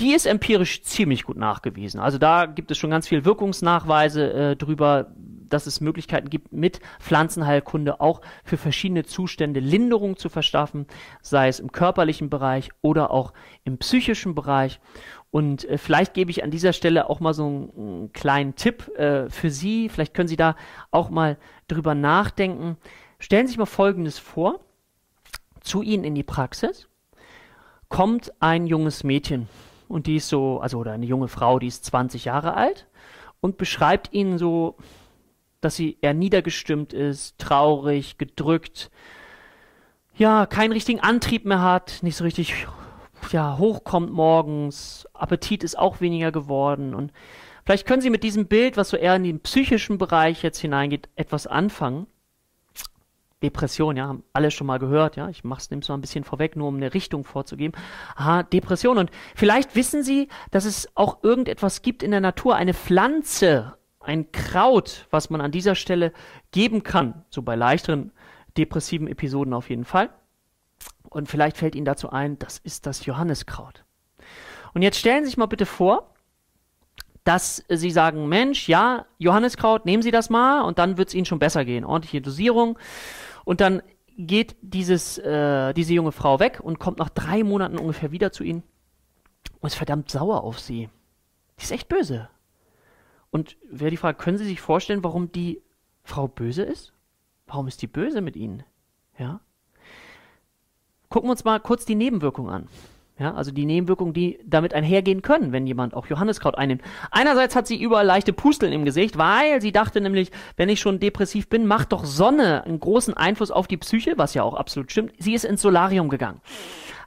die ist empirisch ziemlich gut nachgewiesen. Also da gibt es schon ganz viel Wirkungsnachweise äh, drüber, dass es Möglichkeiten gibt, mit Pflanzenheilkunde auch für verschiedene Zustände Linderung zu verschaffen, sei es im körperlichen Bereich oder auch im psychischen Bereich. Und äh, vielleicht gebe ich an dieser Stelle auch mal so einen, einen kleinen Tipp äh, für Sie. Vielleicht können Sie da auch mal drüber nachdenken. Stellen Sie sich mal Folgendes vor. Zu Ihnen in die Praxis kommt ein junges Mädchen und die ist so, also oder eine junge Frau, die ist 20 Jahre alt und beschreibt ihnen so, dass sie eher niedergestimmt ist, traurig, gedrückt, ja, keinen richtigen Antrieb mehr hat, nicht so richtig ja, hochkommt morgens, Appetit ist auch weniger geworden und vielleicht können Sie mit diesem Bild, was so eher in den psychischen Bereich jetzt hineingeht, etwas anfangen. Depression, ja, haben alle schon mal gehört, ja. Ich mach's nimm's mal ein bisschen vorweg, nur um eine Richtung vorzugeben. Aha, Depression. Und vielleicht wissen Sie, dass es auch irgendetwas gibt in der Natur, eine Pflanze, ein Kraut, was man an dieser Stelle geben kann. So bei leichteren depressiven Episoden auf jeden Fall. Und vielleicht fällt Ihnen dazu ein, das ist das Johanniskraut. Und jetzt stellen Sie sich mal bitte vor, dass sie sagen, Mensch, ja, Johanniskraut, nehmen Sie das mal und dann wird es Ihnen schon besser gehen. Ordentliche Dosierung. Und dann geht dieses, äh, diese junge Frau weg und kommt nach drei Monaten ungefähr wieder zu Ihnen und ist verdammt sauer auf Sie. Die ist echt böse. Und wer die Frage, können Sie sich vorstellen, warum die Frau böse ist? Warum ist die böse mit Ihnen? Ja? Gucken wir uns mal kurz die Nebenwirkungen an. Ja, also die Nebenwirkungen, die damit einhergehen können, wenn jemand auch Johanniskraut einnimmt. Einerseits hat sie überall leichte Pusteln im Gesicht, weil sie dachte nämlich, wenn ich schon depressiv bin, macht doch Sonne einen großen Einfluss auf die Psyche, was ja auch absolut stimmt. Sie ist ins Solarium gegangen.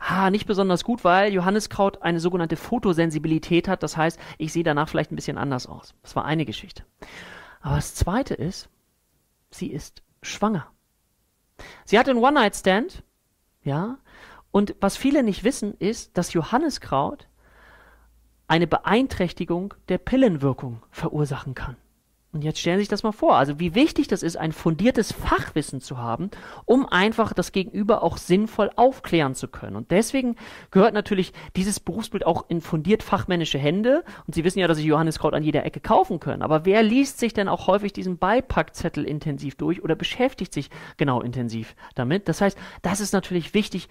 Ah, nicht besonders gut, weil Johanniskraut eine sogenannte Fotosensibilität hat. Das heißt, ich sehe danach vielleicht ein bisschen anders aus. Das war eine Geschichte. Aber das zweite ist, sie ist schwanger. Sie hat einen One-Night-Stand, ja, und was viele nicht wissen, ist, dass Johanniskraut eine Beeinträchtigung der Pillenwirkung verursachen kann. Und jetzt stellen Sie sich das mal vor, also wie wichtig das ist, ein fundiertes Fachwissen zu haben, um einfach das Gegenüber auch sinnvoll aufklären zu können. Und deswegen gehört natürlich dieses Berufsbild auch in fundiert fachmännische Hände. Und Sie wissen ja, dass Sie Johanniskraut an jeder Ecke kaufen können. Aber wer liest sich denn auch häufig diesen Beipackzettel intensiv durch oder beschäftigt sich genau intensiv damit? Das heißt, das ist natürlich wichtig,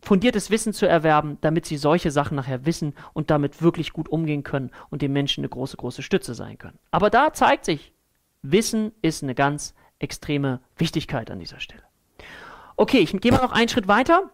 fundiertes Wissen zu erwerben, damit sie solche Sachen nachher wissen und damit wirklich gut umgehen können und den Menschen eine große, große Stütze sein können. Aber da zeigt sich, Wissen ist eine ganz extreme Wichtigkeit an dieser Stelle. Okay, ich gehe mal noch einen Schritt weiter.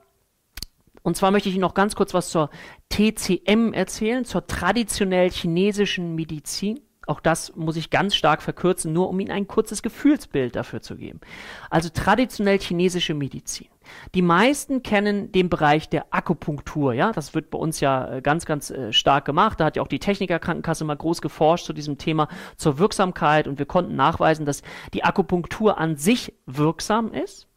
Und zwar möchte ich Ihnen noch ganz kurz was zur TCM erzählen, zur traditionell chinesischen Medizin. Auch das muss ich ganz stark verkürzen, nur um Ihnen ein kurzes Gefühlsbild dafür zu geben. Also traditionell chinesische Medizin. Die meisten kennen den Bereich der Akupunktur, ja, das wird bei uns ja äh, ganz, ganz äh, stark gemacht. Da hat ja auch die Technikerkrankenkasse mal groß geforscht zu diesem Thema zur Wirksamkeit und wir konnten nachweisen, dass die Akupunktur an sich wirksam ist.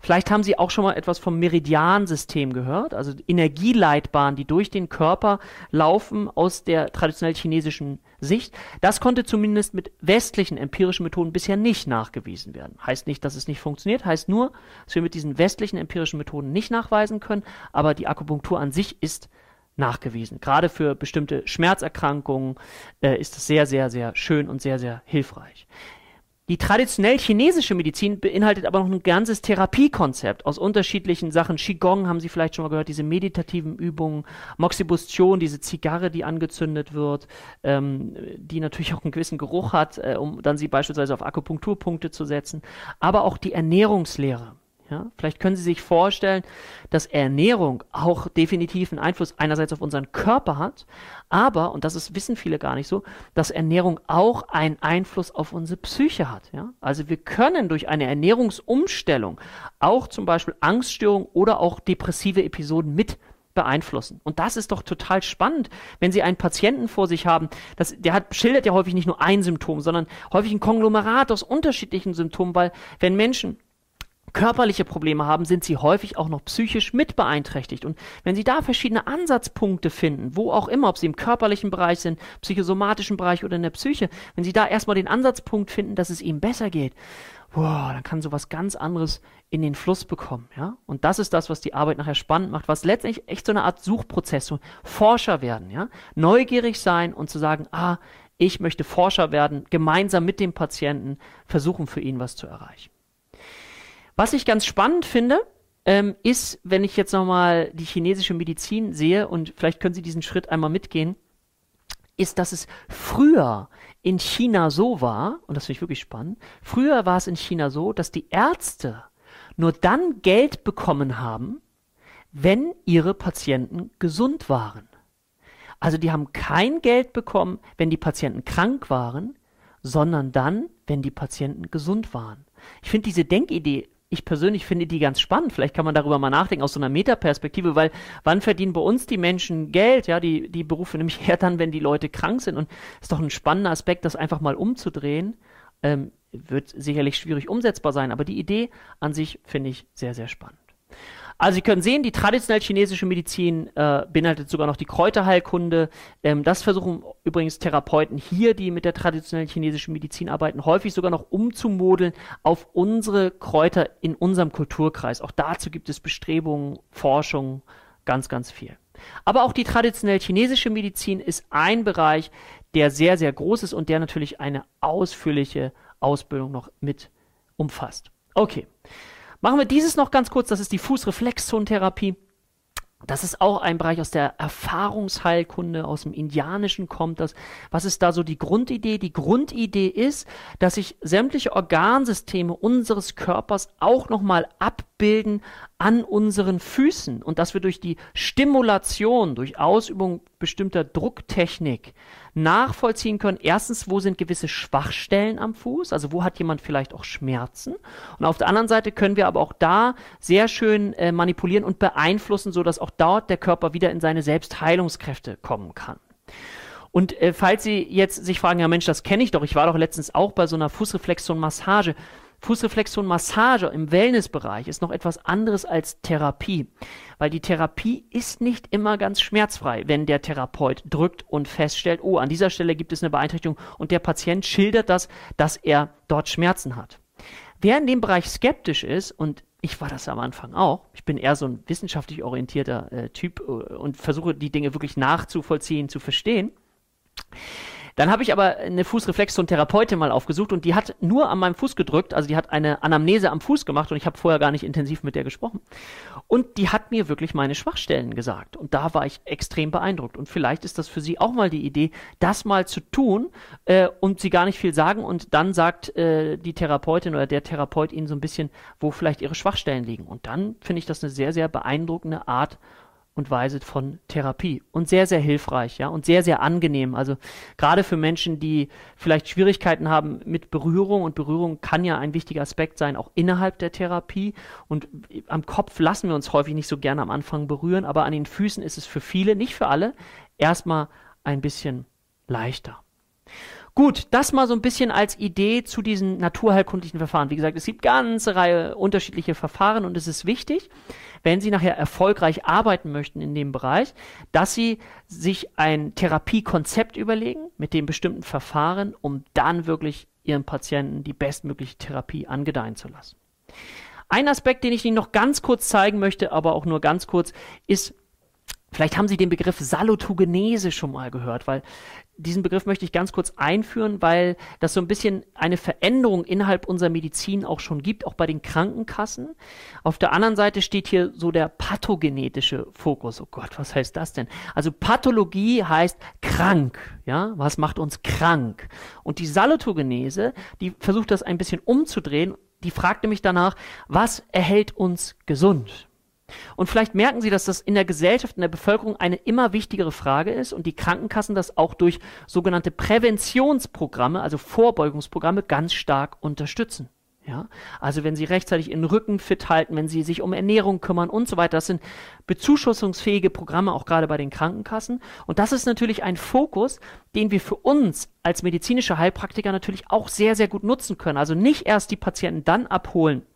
Vielleicht haben Sie auch schon mal etwas vom Meridiansystem gehört, also Energieleitbahnen, die durch den Körper laufen aus der traditionell chinesischen Sicht. Das konnte zumindest mit westlichen empirischen Methoden bisher nicht nachgewiesen werden. Heißt nicht, dass es nicht funktioniert, heißt nur, dass wir mit diesen westlichen empirischen Methoden nicht nachweisen können, aber die Akupunktur an sich ist nachgewiesen. Gerade für bestimmte Schmerzerkrankungen äh, ist es sehr, sehr, sehr schön und sehr, sehr hilfreich. Die traditionell chinesische Medizin beinhaltet aber noch ein ganzes Therapiekonzept aus unterschiedlichen Sachen. Qigong haben Sie vielleicht schon mal gehört, diese meditativen Übungen, Moxibustion, diese Zigarre, die angezündet wird, ähm, die natürlich auch einen gewissen Geruch hat, äh, um dann sie beispielsweise auf Akupunkturpunkte zu setzen, aber auch die Ernährungslehre. Ja, vielleicht können Sie sich vorstellen, dass Ernährung auch definitiv einen Einfluss einerseits auf unseren Körper hat, aber, und das ist, wissen viele gar nicht so, dass Ernährung auch einen Einfluss auf unsere Psyche hat. Ja? Also wir können durch eine Ernährungsumstellung auch zum Beispiel Angststörungen oder auch depressive Episoden mit beeinflussen. Und das ist doch total spannend, wenn Sie einen Patienten vor sich haben, das, der hat, schildert ja häufig nicht nur ein Symptom, sondern häufig ein Konglomerat aus unterschiedlichen Symptomen, weil wenn Menschen körperliche Probleme haben, sind sie häufig auch noch psychisch mit beeinträchtigt. Und wenn Sie da verschiedene Ansatzpunkte finden, wo auch immer, ob Sie im körperlichen Bereich sind, psychosomatischen Bereich oder in der Psyche, wenn Sie da erstmal den Ansatzpunkt finden, dass es Ihnen besser geht, wow, dann kann sowas ganz anderes in den Fluss bekommen, ja. Und das ist das, was die Arbeit nachher spannend macht, was letztendlich echt so eine Art Suchprozess, so Forscher werden, ja. Neugierig sein und zu sagen, ah, ich möchte Forscher werden, gemeinsam mit dem Patienten versuchen, für ihn was zu erreichen. Was ich ganz spannend finde, ähm, ist, wenn ich jetzt nochmal die chinesische Medizin sehe, und vielleicht können Sie diesen Schritt einmal mitgehen, ist, dass es früher in China so war, und das finde ich wirklich spannend, früher war es in China so, dass die Ärzte nur dann Geld bekommen haben, wenn ihre Patienten gesund waren. Also die haben kein Geld bekommen, wenn die Patienten krank waren, sondern dann, wenn die Patienten gesund waren. Ich finde diese Denkidee ich persönlich finde die ganz spannend. Vielleicht kann man darüber mal nachdenken aus so einer Metaperspektive, weil wann verdienen bei uns die Menschen Geld? Ja, die, die Berufe nämlich eher dann, wenn die Leute krank sind. Und ist doch ein spannender Aspekt, das einfach mal umzudrehen. Ähm, wird sicherlich schwierig umsetzbar sein, aber die Idee an sich finde ich sehr, sehr spannend. Also Sie können sehen, die traditionell chinesische Medizin äh, beinhaltet sogar noch die Kräuterheilkunde. Ähm, das versuchen übrigens Therapeuten hier, die mit der traditionellen chinesischen Medizin arbeiten, häufig sogar noch umzumodeln auf unsere Kräuter in unserem Kulturkreis. Auch dazu gibt es Bestrebungen, Forschung, ganz, ganz viel. Aber auch die traditionell chinesische Medizin ist ein Bereich, der sehr, sehr groß ist und der natürlich eine ausführliche Ausbildung noch mit umfasst. Okay. Machen wir dieses noch ganz kurz. Das ist die Fußreflexzonentherapie. Das ist auch ein Bereich aus der Erfahrungsheilkunde, aus dem Indianischen kommt das. Was ist da so die Grundidee? Die Grundidee ist, dass sich sämtliche Organsysteme unseres Körpers auch nochmal abbilden an unseren Füßen und dass wir durch die Stimulation, durch Ausübung bestimmter Drucktechnik nachvollziehen können, erstens, wo sind gewisse Schwachstellen am Fuß, also wo hat jemand vielleicht auch Schmerzen. Und auf der anderen Seite können wir aber auch da sehr schön äh, manipulieren und beeinflussen, sodass auch dort der Körper wieder in seine Selbstheilungskräfte kommen kann. Und äh, falls Sie jetzt sich fragen, ja Mensch, das kenne ich doch, ich war doch letztens auch bei so einer Fußreflexion-Massage. Fußreflexion Massage im Wellnessbereich ist noch etwas anderes als Therapie, weil die Therapie ist nicht immer ganz schmerzfrei, wenn der Therapeut drückt und feststellt, oh, an dieser Stelle gibt es eine Beeinträchtigung und der Patient schildert das, dass er dort Schmerzen hat. Wer in dem Bereich skeptisch ist und ich war das am Anfang auch. Ich bin eher so ein wissenschaftlich orientierter äh, Typ äh, und versuche die Dinge wirklich nachzuvollziehen, zu verstehen. Dann habe ich aber eine Fußreflexzone-Therapeutin mal aufgesucht und die hat nur an meinem Fuß gedrückt, also die hat eine Anamnese am Fuß gemacht und ich habe vorher gar nicht intensiv mit der gesprochen. Und die hat mir wirklich meine Schwachstellen gesagt und da war ich extrem beeindruckt. Und vielleicht ist das für Sie auch mal die Idee, das mal zu tun äh, und Sie gar nicht viel sagen und dann sagt äh, die Therapeutin oder der Therapeut Ihnen so ein bisschen, wo vielleicht Ihre Schwachstellen liegen. Und dann finde ich das eine sehr, sehr beeindruckende Art und Weise von Therapie und sehr, sehr hilfreich, ja, und sehr, sehr angenehm. Also gerade für Menschen, die vielleicht Schwierigkeiten haben mit Berührung und Berührung kann ja ein wichtiger Aspekt sein, auch innerhalb der Therapie. Und am Kopf lassen wir uns häufig nicht so gerne am Anfang berühren, aber an den Füßen ist es für viele, nicht für alle, erstmal ein bisschen leichter. Gut, das mal so ein bisschen als Idee zu diesen naturheilkundlichen Verfahren. Wie gesagt, es gibt ganze Reihe unterschiedliche Verfahren und es ist wichtig, wenn Sie nachher erfolgreich arbeiten möchten in dem Bereich, dass Sie sich ein Therapiekonzept überlegen mit den bestimmten Verfahren, um dann wirklich Ihrem Patienten die bestmögliche Therapie angedeihen zu lassen. Ein Aspekt, den ich Ihnen noch ganz kurz zeigen möchte, aber auch nur ganz kurz, ist Vielleicht haben Sie den Begriff Salutogenese schon mal gehört, weil diesen Begriff möchte ich ganz kurz einführen, weil das so ein bisschen eine Veränderung innerhalb unserer Medizin auch schon gibt, auch bei den Krankenkassen. Auf der anderen Seite steht hier so der pathogenetische Fokus. Oh Gott, was heißt das denn? Also Pathologie heißt krank, ja? Was macht uns krank? Und die Salutogenese, die versucht das ein bisschen umzudrehen. Die fragt nämlich danach, was erhält uns gesund? Und vielleicht merken Sie, dass das in der Gesellschaft, in der Bevölkerung eine immer wichtigere Frage ist und die Krankenkassen das auch durch sogenannte Präventionsprogramme, also Vorbeugungsprogramme, ganz stark unterstützen. Ja, also wenn Sie rechtzeitig Ihren Rücken fit halten, wenn Sie sich um Ernährung kümmern und so weiter, das sind bezuschussungsfähige Programme, auch gerade bei den Krankenkassen. Und das ist natürlich ein Fokus, den wir für uns als medizinische Heilpraktiker natürlich auch sehr, sehr gut nutzen können. Also nicht erst die Patienten dann abholen,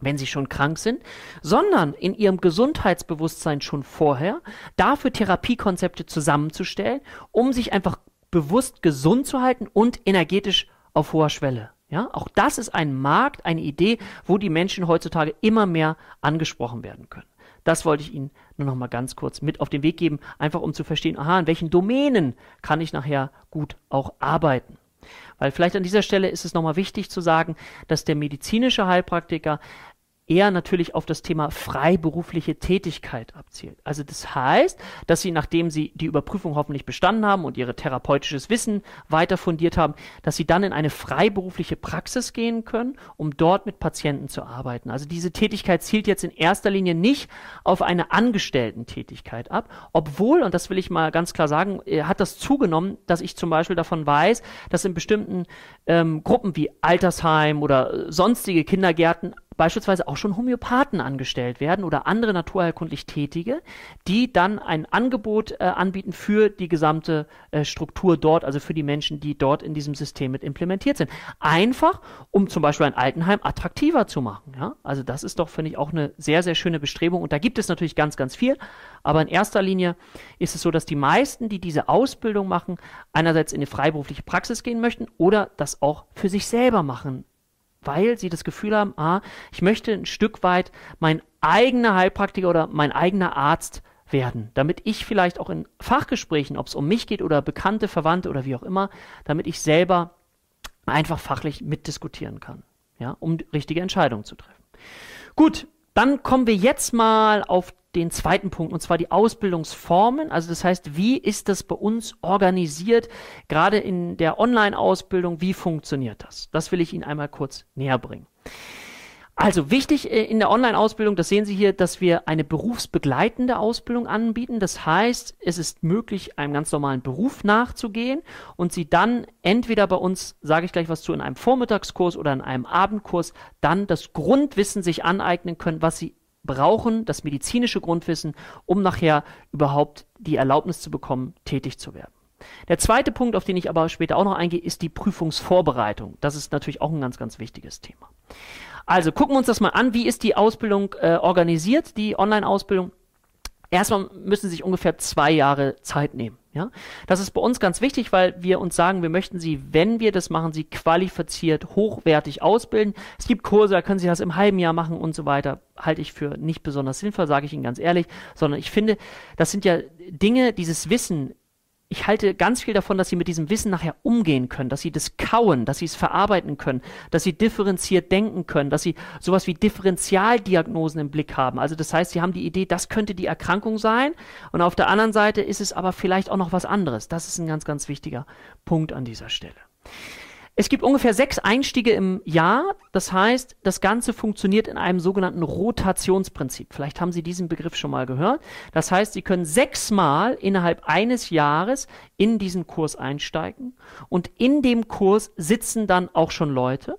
wenn sie schon krank sind, sondern in ihrem Gesundheitsbewusstsein schon vorher dafür Therapiekonzepte zusammenzustellen, um sich einfach bewusst gesund zu halten und energetisch auf hoher Schwelle. Ja, auch das ist ein Markt, eine Idee, wo die Menschen heutzutage immer mehr angesprochen werden können. Das wollte ich Ihnen nur noch mal ganz kurz mit auf den Weg geben, einfach um zu verstehen, aha, in welchen Domänen kann ich nachher gut auch arbeiten. Weil vielleicht an dieser Stelle ist es nochmal wichtig zu sagen, dass der medizinische Heilpraktiker eher natürlich auf das Thema freiberufliche Tätigkeit abzielt. Also das heißt, dass Sie, nachdem Sie die Überprüfung hoffentlich bestanden haben und Ihr therapeutisches Wissen weiter fundiert haben, dass Sie dann in eine freiberufliche Praxis gehen können, um dort mit Patienten zu arbeiten. Also diese Tätigkeit zielt jetzt in erster Linie nicht auf eine Angestellten-Tätigkeit ab, obwohl, und das will ich mal ganz klar sagen, äh, hat das zugenommen, dass ich zum Beispiel davon weiß, dass in bestimmten ähm, Gruppen wie Altersheim oder äh, sonstige Kindergärten beispielsweise auch schon Homöopathen angestellt werden oder andere naturheilkundlich Tätige, die dann ein Angebot äh, anbieten für die gesamte äh, Struktur dort, also für die Menschen, die dort in diesem System mit implementiert sind. Einfach, um zum Beispiel ein Altenheim attraktiver zu machen. Ja? Also das ist doch, finde ich, auch eine sehr, sehr schöne Bestrebung. Und da gibt es natürlich ganz, ganz viel. Aber in erster Linie ist es so, dass die meisten, die diese Ausbildung machen, einerseits in eine freiberufliche Praxis gehen möchten oder das auch für sich selber machen weil sie das Gefühl haben, ah, ich möchte ein Stück weit mein eigener Heilpraktiker oder mein eigener Arzt werden, damit ich vielleicht auch in Fachgesprächen, ob es um mich geht oder Bekannte, Verwandte oder wie auch immer, damit ich selber einfach fachlich mitdiskutieren kann, ja, um richtige Entscheidungen zu treffen. Gut, dann kommen wir jetzt mal auf den zweiten Punkt, und zwar die Ausbildungsformen. Also das heißt, wie ist das bei uns organisiert, gerade in der Online-Ausbildung, wie funktioniert das? Das will ich Ihnen einmal kurz näher bringen. Also wichtig äh, in der Online-Ausbildung, das sehen Sie hier, dass wir eine berufsbegleitende Ausbildung anbieten. Das heißt, es ist möglich, einem ganz normalen Beruf nachzugehen und Sie dann entweder bei uns, sage ich gleich was zu, in einem Vormittagskurs oder in einem Abendkurs, dann das Grundwissen sich aneignen können, was Sie brauchen, das medizinische Grundwissen, um nachher überhaupt die Erlaubnis zu bekommen, tätig zu werden. Der zweite Punkt, auf den ich aber später auch noch eingehe, ist die Prüfungsvorbereitung. Das ist natürlich auch ein ganz, ganz wichtiges Thema. Also gucken wir uns das mal an. Wie ist die Ausbildung äh, organisiert, die Online-Ausbildung? Erstmal müssen Sie sich ungefähr zwei Jahre Zeit nehmen. Ja? Das ist bei uns ganz wichtig, weil wir uns sagen, wir möchten Sie, wenn wir das machen, Sie qualifiziert, hochwertig ausbilden. Es gibt Kurse, da können Sie das im halben Jahr machen und so weiter. Halte ich für nicht besonders sinnvoll, sage ich Ihnen ganz ehrlich, sondern ich finde, das sind ja Dinge, dieses Wissen ich halte ganz viel davon, dass sie mit diesem Wissen nachher umgehen können, dass sie das kauen, dass sie es verarbeiten können, dass sie differenziert denken können, dass sie sowas wie Differentialdiagnosen im Blick haben. Also das heißt, sie haben die Idee, das könnte die Erkrankung sein und auf der anderen Seite ist es aber vielleicht auch noch was anderes. Das ist ein ganz, ganz wichtiger Punkt an dieser Stelle. Es gibt ungefähr sechs Einstiege im Jahr. Das heißt, das Ganze funktioniert in einem sogenannten Rotationsprinzip. Vielleicht haben Sie diesen Begriff schon mal gehört. Das heißt, Sie können sechsmal innerhalb eines Jahres in diesen Kurs einsteigen und in dem Kurs sitzen dann auch schon Leute.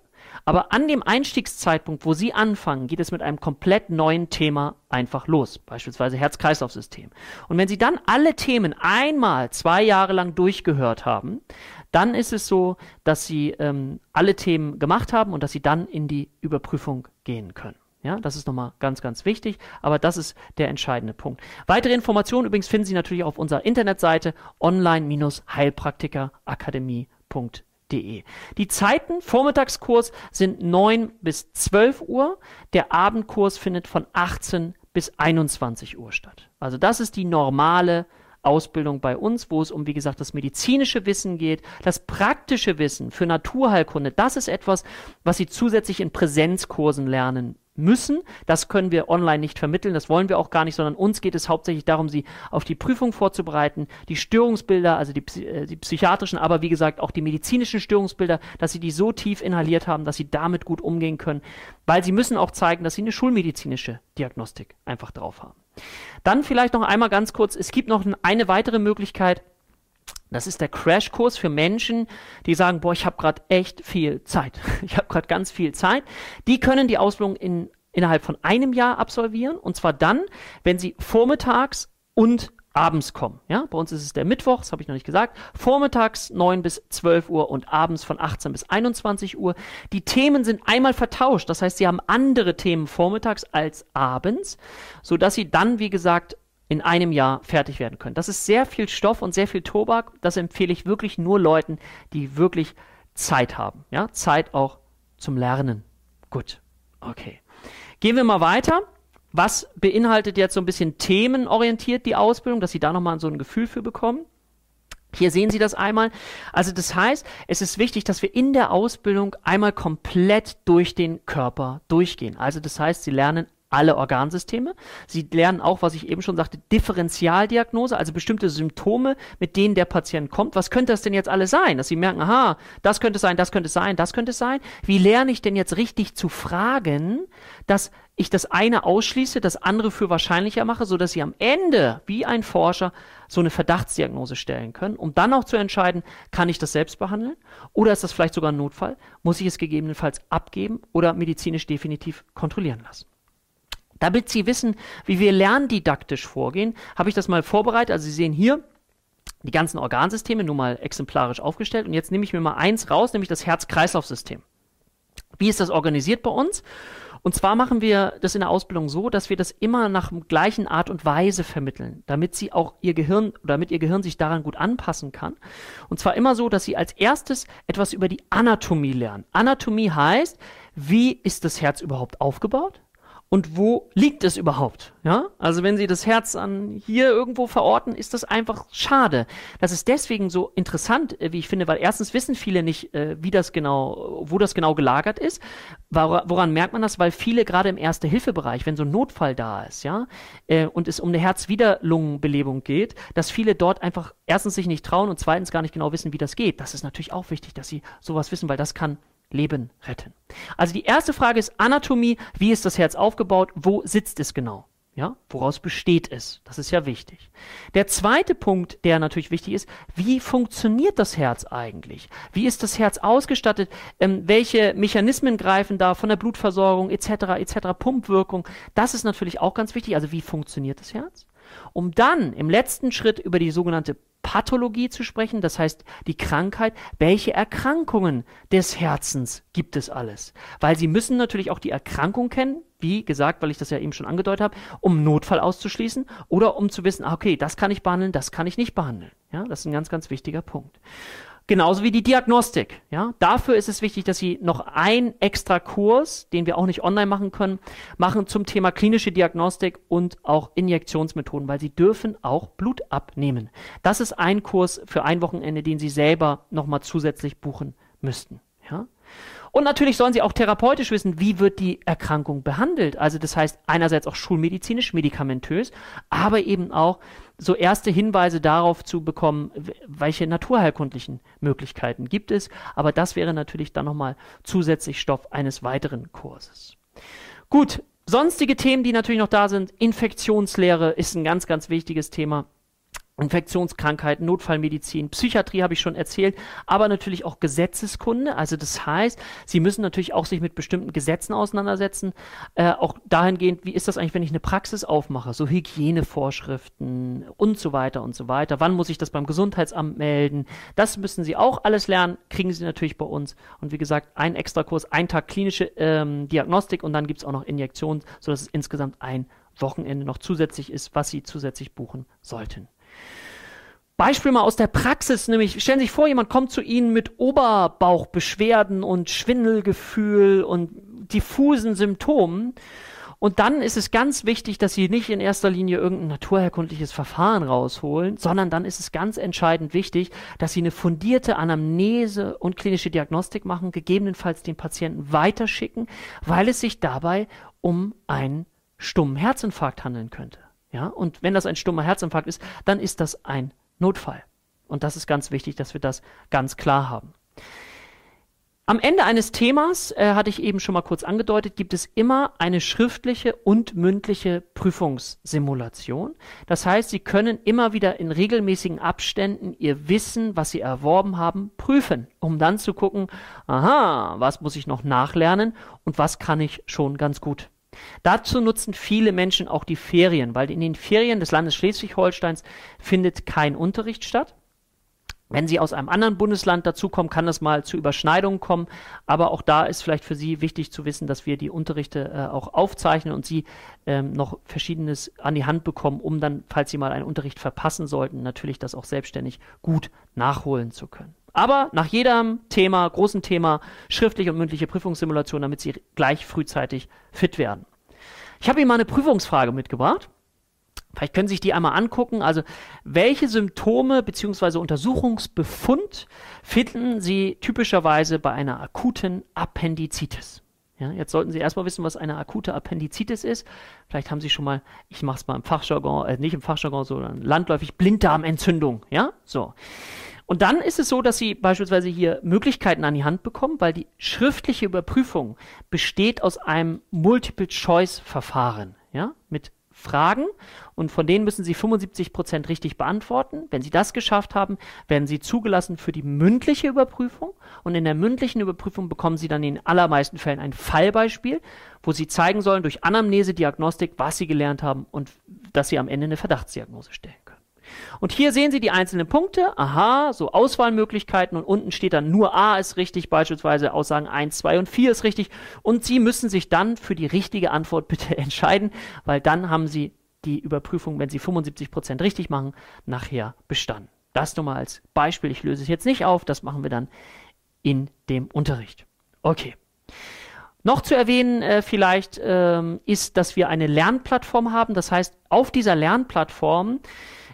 Aber an dem Einstiegszeitpunkt, wo Sie anfangen, geht es mit einem komplett neuen Thema einfach los. Beispielsweise Herz-Kreislauf-System. Und wenn Sie dann alle Themen einmal zwei Jahre lang durchgehört haben, dann ist es so, dass sie ähm, alle Themen gemacht haben und dass sie dann in die Überprüfung gehen können. Ja, das ist nochmal ganz, ganz wichtig, aber das ist der entscheidende Punkt. Weitere Informationen übrigens finden Sie natürlich auf unserer Internetseite online-heilpraktikerakademie.de. Die Zeiten, Vormittagskurs sind 9 bis 12 Uhr, der Abendkurs findet von 18 bis 21 Uhr statt. Also das ist die normale Ausbildung bei uns, wo es um, wie gesagt, das medizinische Wissen geht, das praktische Wissen für Naturheilkunde. Das ist etwas, was Sie zusätzlich in Präsenzkursen lernen müssen. Das können wir online nicht vermitteln, das wollen wir auch gar nicht, sondern uns geht es hauptsächlich darum, sie auf die Prüfung vorzubereiten, die Störungsbilder, also die, äh, die psychiatrischen, aber wie gesagt auch die medizinischen Störungsbilder, dass sie die so tief inhaliert haben, dass sie damit gut umgehen können, weil sie müssen auch zeigen, dass sie eine schulmedizinische Diagnostik einfach drauf haben. Dann vielleicht noch einmal ganz kurz, es gibt noch eine weitere Möglichkeit, das ist der Crashkurs für Menschen, die sagen, boah, ich habe gerade echt viel Zeit. Ich habe gerade ganz viel Zeit. Die können die Ausbildung in, innerhalb von einem Jahr absolvieren. Und zwar dann, wenn sie vormittags und abends kommen. Ja, bei uns ist es der Mittwoch, das habe ich noch nicht gesagt. Vormittags 9 bis 12 Uhr und abends von 18 bis 21 Uhr. Die Themen sind einmal vertauscht. Das heißt, sie haben andere Themen vormittags als abends, sodass sie dann, wie gesagt, in einem Jahr fertig werden können. Das ist sehr viel Stoff und sehr viel Tobak. Das empfehle ich wirklich nur Leuten, die wirklich Zeit haben. Ja, Zeit auch zum Lernen. Gut. Okay. Gehen wir mal weiter. Was beinhaltet jetzt so ein bisschen themenorientiert die Ausbildung, dass Sie da nochmal so ein Gefühl für bekommen? Hier sehen Sie das einmal. Also das heißt, es ist wichtig, dass wir in der Ausbildung einmal komplett durch den Körper durchgehen. Also das heißt, Sie lernen alle Organsysteme. Sie lernen auch, was ich eben schon sagte, Differentialdiagnose, also bestimmte Symptome, mit denen der Patient kommt. Was könnte das denn jetzt alles sein? Dass Sie merken, aha, das könnte sein, das könnte sein, das könnte sein. Wie lerne ich denn jetzt richtig zu fragen, dass ich das eine ausschließe, das andere für wahrscheinlicher mache, so dass Sie am Ende, wie ein Forscher, so eine Verdachtsdiagnose stellen können, um dann auch zu entscheiden, kann ich das selbst behandeln oder ist das vielleicht sogar ein Notfall? Muss ich es gegebenenfalls abgeben oder medizinisch definitiv kontrollieren lassen? Damit Sie wissen, wie wir lerndidaktisch vorgehen, habe ich das mal vorbereitet. Also Sie sehen hier die ganzen Organsysteme nur mal exemplarisch aufgestellt. Und jetzt nehme ich mir mal eins raus, nämlich das Herz-Kreislauf-System. Wie ist das organisiert bei uns? Und zwar machen wir das in der Ausbildung so, dass wir das immer nach gleichen Art und Weise vermitteln, damit sie auch ihr Gehirn, damit ihr Gehirn sich daran gut anpassen kann. Und zwar immer so, dass sie als erstes etwas über die Anatomie lernen. Anatomie heißt, wie ist das Herz überhaupt aufgebaut? Und wo liegt es überhaupt? Ja, also wenn Sie das Herz an hier irgendwo verorten, ist das einfach schade. Das ist deswegen so interessant, äh, wie ich finde, weil erstens wissen viele nicht, äh, wie das genau, wo das genau gelagert ist. Woran merkt man das? Weil viele gerade im Erste-Hilfe-Bereich, wenn so ein Notfall da ist, ja, äh, und es um eine Herz-Wiederlungenbelebung geht, dass viele dort einfach erstens sich nicht trauen und zweitens gar nicht genau wissen, wie das geht. Das ist natürlich auch wichtig, dass sie sowas wissen, weil das kann Leben retten. Also die erste Frage ist Anatomie. Wie ist das Herz aufgebaut? Wo sitzt es genau? Ja, woraus besteht es? Das ist ja wichtig. Der zweite Punkt, der natürlich wichtig ist, wie funktioniert das Herz eigentlich? Wie ist das Herz ausgestattet? Ähm, welche Mechanismen greifen da von der Blutversorgung etc. etc. Pumpwirkung? Das ist natürlich auch ganz wichtig. Also wie funktioniert das Herz? Um dann im letzten Schritt über die sogenannte Pathologie zu sprechen, das heißt die Krankheit, welche Erkrankungen des Herzens gibt es alles? Weil Sie müssen natürlich auch die Erkrankung kennen, wie gesagt, weil ich das ja eben schon angedeutet habe, um Notfall auszuschließen oder um zu wissen, ah, okay, das kann ich behandeln, das kann ich nicht behandeln. Ja, das ist ein ganz, ganz wichtiger Punkt. Genauso wie die Diagnostik. Ja? Dafür ist es wichtig, dass Sie noch einen extra Kurs, den wir auch nicht online machen können, machen zum Thema klinische Diagnostik und auch Injektionsmethoden, weil Sie dürfen auch Blut abnehmen. Das ist ein Kurs für ein Wochenende, den Sie selber nochmal zusätzlich buchen müssten. Ja? Und natürlich sollen sie auch therapeutisch wissen, wie wird die Erkrankung behandelt. Also das heißt einerseits auch schulmedizinisch, medikamentös, aber eben auch so erste Hinweise darauf zu bekommen, welche naturheilkundlichen Möglichkeiten gibt es. Aber das wäre natürlich dann nochmal zusätzlich Stoff eines weiteren Kurses. Gut, sonstige Themen, die natürlich noch da sind. Infektionslehre ist ein ganz, ganz wichtiges Thema. Infektionskrankheiten, Notfallmedizin, Psychiatrie habe ich schon erzählt, aber natürlich auch Gesetzeskunde. Also das heißt, Sie müssen natürlich auch sich mit bestimmten Gesetzen auseinandersetzen. Äh, auch dahingehend, wie ist das eigentlich, wenn ich eine Praxis aufmache? So Hygienevorschriften und so weiter und so weiter. Wann muss ich das beim Gesundheitsamt melden? Das müssen Sie auch alles lernen, kriegen Sie natürlich bei uns. Und wie gesagt, ein Extrakurs, ein Tag klinische ähm, Diagnostik und dann gibt es auch noch Injektionen, sodass es insgesamt ein Wochenende noch zusätzlich ist, was Sie zusätzlich buchen sollten. Beispiel mal aus der Praxis, nämlich stellen Sie sich vor, jemand kommt zu Ihnen mit Oberbauchbeschwerden und Schwindelgefühl und diffusen Symptomen. Und dann ist es ganz wichtig, dass Sie nicht in erster Linie irgendein naturherkundliches Verfahren rausholen, sondern dann ist es ganz entscheidend wichtig, dass Sie eine fundierte Anamnese und klinische Diagnostik machen, gegebenenfalls den Patienten weiterschicken, weil es sich dabei um einen stummen Herzinfarkt handeln könnte. Ja, und wenn das ein stummer Herzinfarkt ist, dann ist das ein Notfall. Und das ist ganz wichtig, dass wir das ganz klar haben. Am Ende eines Themas, äh, hatte ich eben schon mal kurz angedeutet, gibt es immer eine schriftliche und mündliche Prüfungssimulation. Das heißt, Sie können immer wieder in regelmäßigen Abständen Ihr Wissen, was Sie erworben haben, prüfen, um dann zu gucken, aha, was muss ich noch nachlernen und was kann ich schon ganz gut. Dazu nutzen viele Menschen auch die Ferien, weil in den Ferien des Landes Schleswig-Holsteins findet kein Unterricht statt. Wenn Sie aus einem anderen Bundesland dazukommen, kann es mal zu Überschneidungen kommen. Aber auch da ist vielleicht für Sie wichtig zu wissen, dass wir die Unterrichte äh, auch aufzeichnen und Sie ähm, noch Verschiedenes an die Hand bekommen, um dann, falls Sie mal einen Unterricht verpassen sollten, natürlich das auch selbstständig gut nachholen zu können. Aber nach jedem Thema, großen Thema, schriftliche und mündliche Prüfungssimulation, damit Sie gleich frühzeitig fit werden. Ich habe Ihnen mal eine Prüfungsfrage mitgebracht. Vielleicht können Sie sich die einmal angucken. Also, welche Symptome bzw. Untersuchungsbefund finden Sie typischerweise bei einer akuten Appendizitis? Ja, jetzt sollten Sie erstmal wissen, was eine akute Appendizitis ist. Vielleicht haben Sie schon mal, ich mache es mal im Fachjargon, äh, nicht im Fachjargon, sondern landläufig Blinddarmentzündung. Ja, so. Und dann ist es so, dass Sie beispielsweise hier Möglichkeiten an die Hand bekommen, weil die schriftliche Überprüfung besteht aus einem Multiple-Choice-Verfahren, ja, mit Fragen und von denen müssen Sie 75 Prozent richtig beantworten. Wenn Sie das geschafft haben, werden Sie zugelassen für die mündliche Überprüfung und in der mündlichen Überprüfung bekommen Sie dann in allermeisten Fällen ein Fallbeispiel, wo Sie zeigen sollen durch Anamnese, Diagnostik, was Sie gelernt haben und dass Sie am Ende eine Verdachtsdiagnose stellen können. Und hier sehen Sie die einzelnen Punkte. Aha, so Auswahlmöglichkeiten und unten steht dann nur A ist richtig, beispielsweise Aussagen 1, 2 und 4 ist richtig. Und Sie müssen sich dann für die richtige Antwort bitte entscheiden, weil dann haben Sie die Überprüfung, wenn Sie 75 Prozent richtig machen, nachher bestanden. Das nur mal als Beispiel. Ich löse es jetzt nicht auf, das machen wir dann in dem Unterricht. Okay. Noch zu erwähnen äh, vielleicht ähm, ist, dass wir eine Lernplattform haben. Das heißt, auf dieser Lernplattform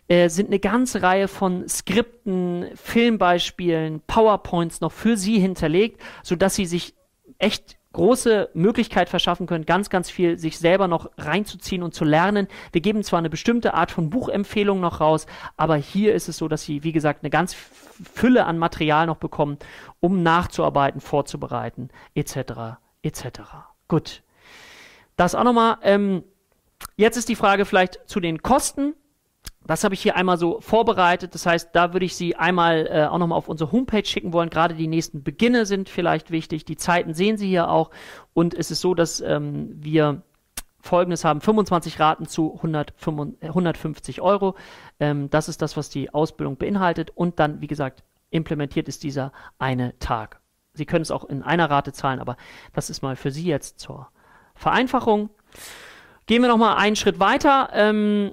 äh, sind eine ganze Reihe von Skripten, Filmbeispielen, PowerPoints noch für Sie hinterlegt, sodass Sie sich echt große Möglichkeit verschaffen können, ganz, ganz viel sich selber noch reinzuziehen und zu lernen. Wir geben zwar eine bestimmte Art von Buchempfehlung noch raus, aber hier ist es so, dass Sie, wie gesagt, eine ganz Fülle an Material noch bekommen, um nachzuarbeiten, vorzubereiten, etc., etc. Gut. Das auch nochmal. Ähm, jetzt ist die Frage vielleicht zu den Kosten. Das habe ich hier einmal so vorbereitet. Das heißt, da würde ich Sie einmal äh, auch nochmal auf unsere Homepage schicken wollen. Gerade die nächsten Beginne sind vielleicht wichtig. Die Zeiten sehen Sie hier auch. Und es ist so, dass ähm, wir Folgendes haben: 25 Raten zu 150 Euro. Ähm, das ist das, was die Ausbildung beinhaltet. Und dann, wie gesagt, implementiert ist dieser eine Tag. Sie können es auch in einer Rate zahlen, aber das ist mal für Sie jetzt zur Vereinfachung. Gehen wir nochmal einen Schritt weiter. Ähm,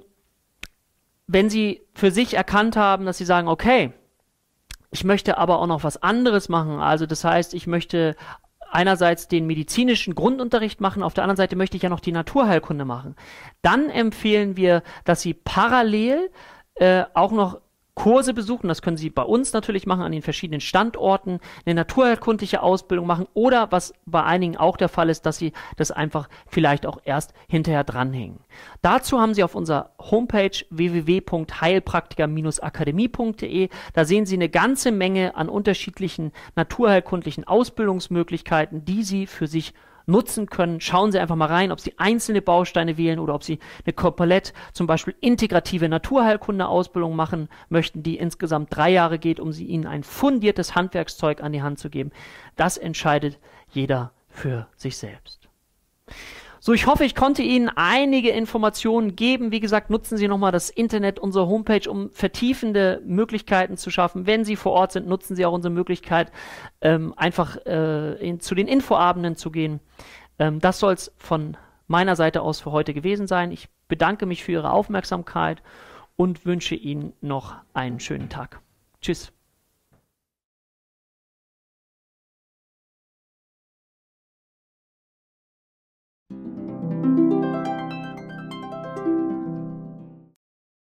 wenn sie für sich erkannt haben, dass sie sagen, okay, ich möchte aber auch noch was anderes machen. Also das heißt, ich möchte einerseits den medizinischen Grundunterricht machen, auf der anderen Seite möchte ich ja noch die Naturheilkunde machen. Dann empfehlen wir, dass sie parallel äh, auch noch Kurse besuchen, das können Sie bei uns natürlich machen, an den verschiedenen Standorten, eine naturheilkundliche Ausbildung machen oder was bei einigen auch der Fall ist, dass Sie das einfach vielleicht auch erst hinterher dranhängen. Dazu haben Sie auf unserer Homepage www.heilpraktiker-akademie.de, da sehen Sie eine ganze Menge an unterschiedlichen naturheilkundlichen Ausbildungsmöglichkeiten, die Sie für sich nutzen können. Schauen Sie einfach mal rein, ob Sie einzelne Bausteine wählen oder ob Sie eine komplett zum Beispiel integrative Naturheilkunde-Ausbildung machen möchten, die insgesamt drei Jahre geht, um Sie Ihnen ein fundiertes Handwerkszeug an die Hand zu geben. Das entscheidet jeder für sich selbst. So, ich hoffe, ich konnte Ihnen einige Informationen geben. Wie gesagt, nutzen Sie nochmal das Internet, unsere Homepage, um vertiefende Möglichkeiten zu schaffen. Wenn Sie vor Ort sind, nutzen Sie auch unsere Möglichkeit, ähm, einfach äh, in, zu den Infoabenden zu gehen. Ähm, das soll es von meiner Seite aus für heute gewesen sein. Ich bedanke mich für Ihre Aufmerksamkeit und wünsche Ihnen noch einen schönen Tag. Tschüss.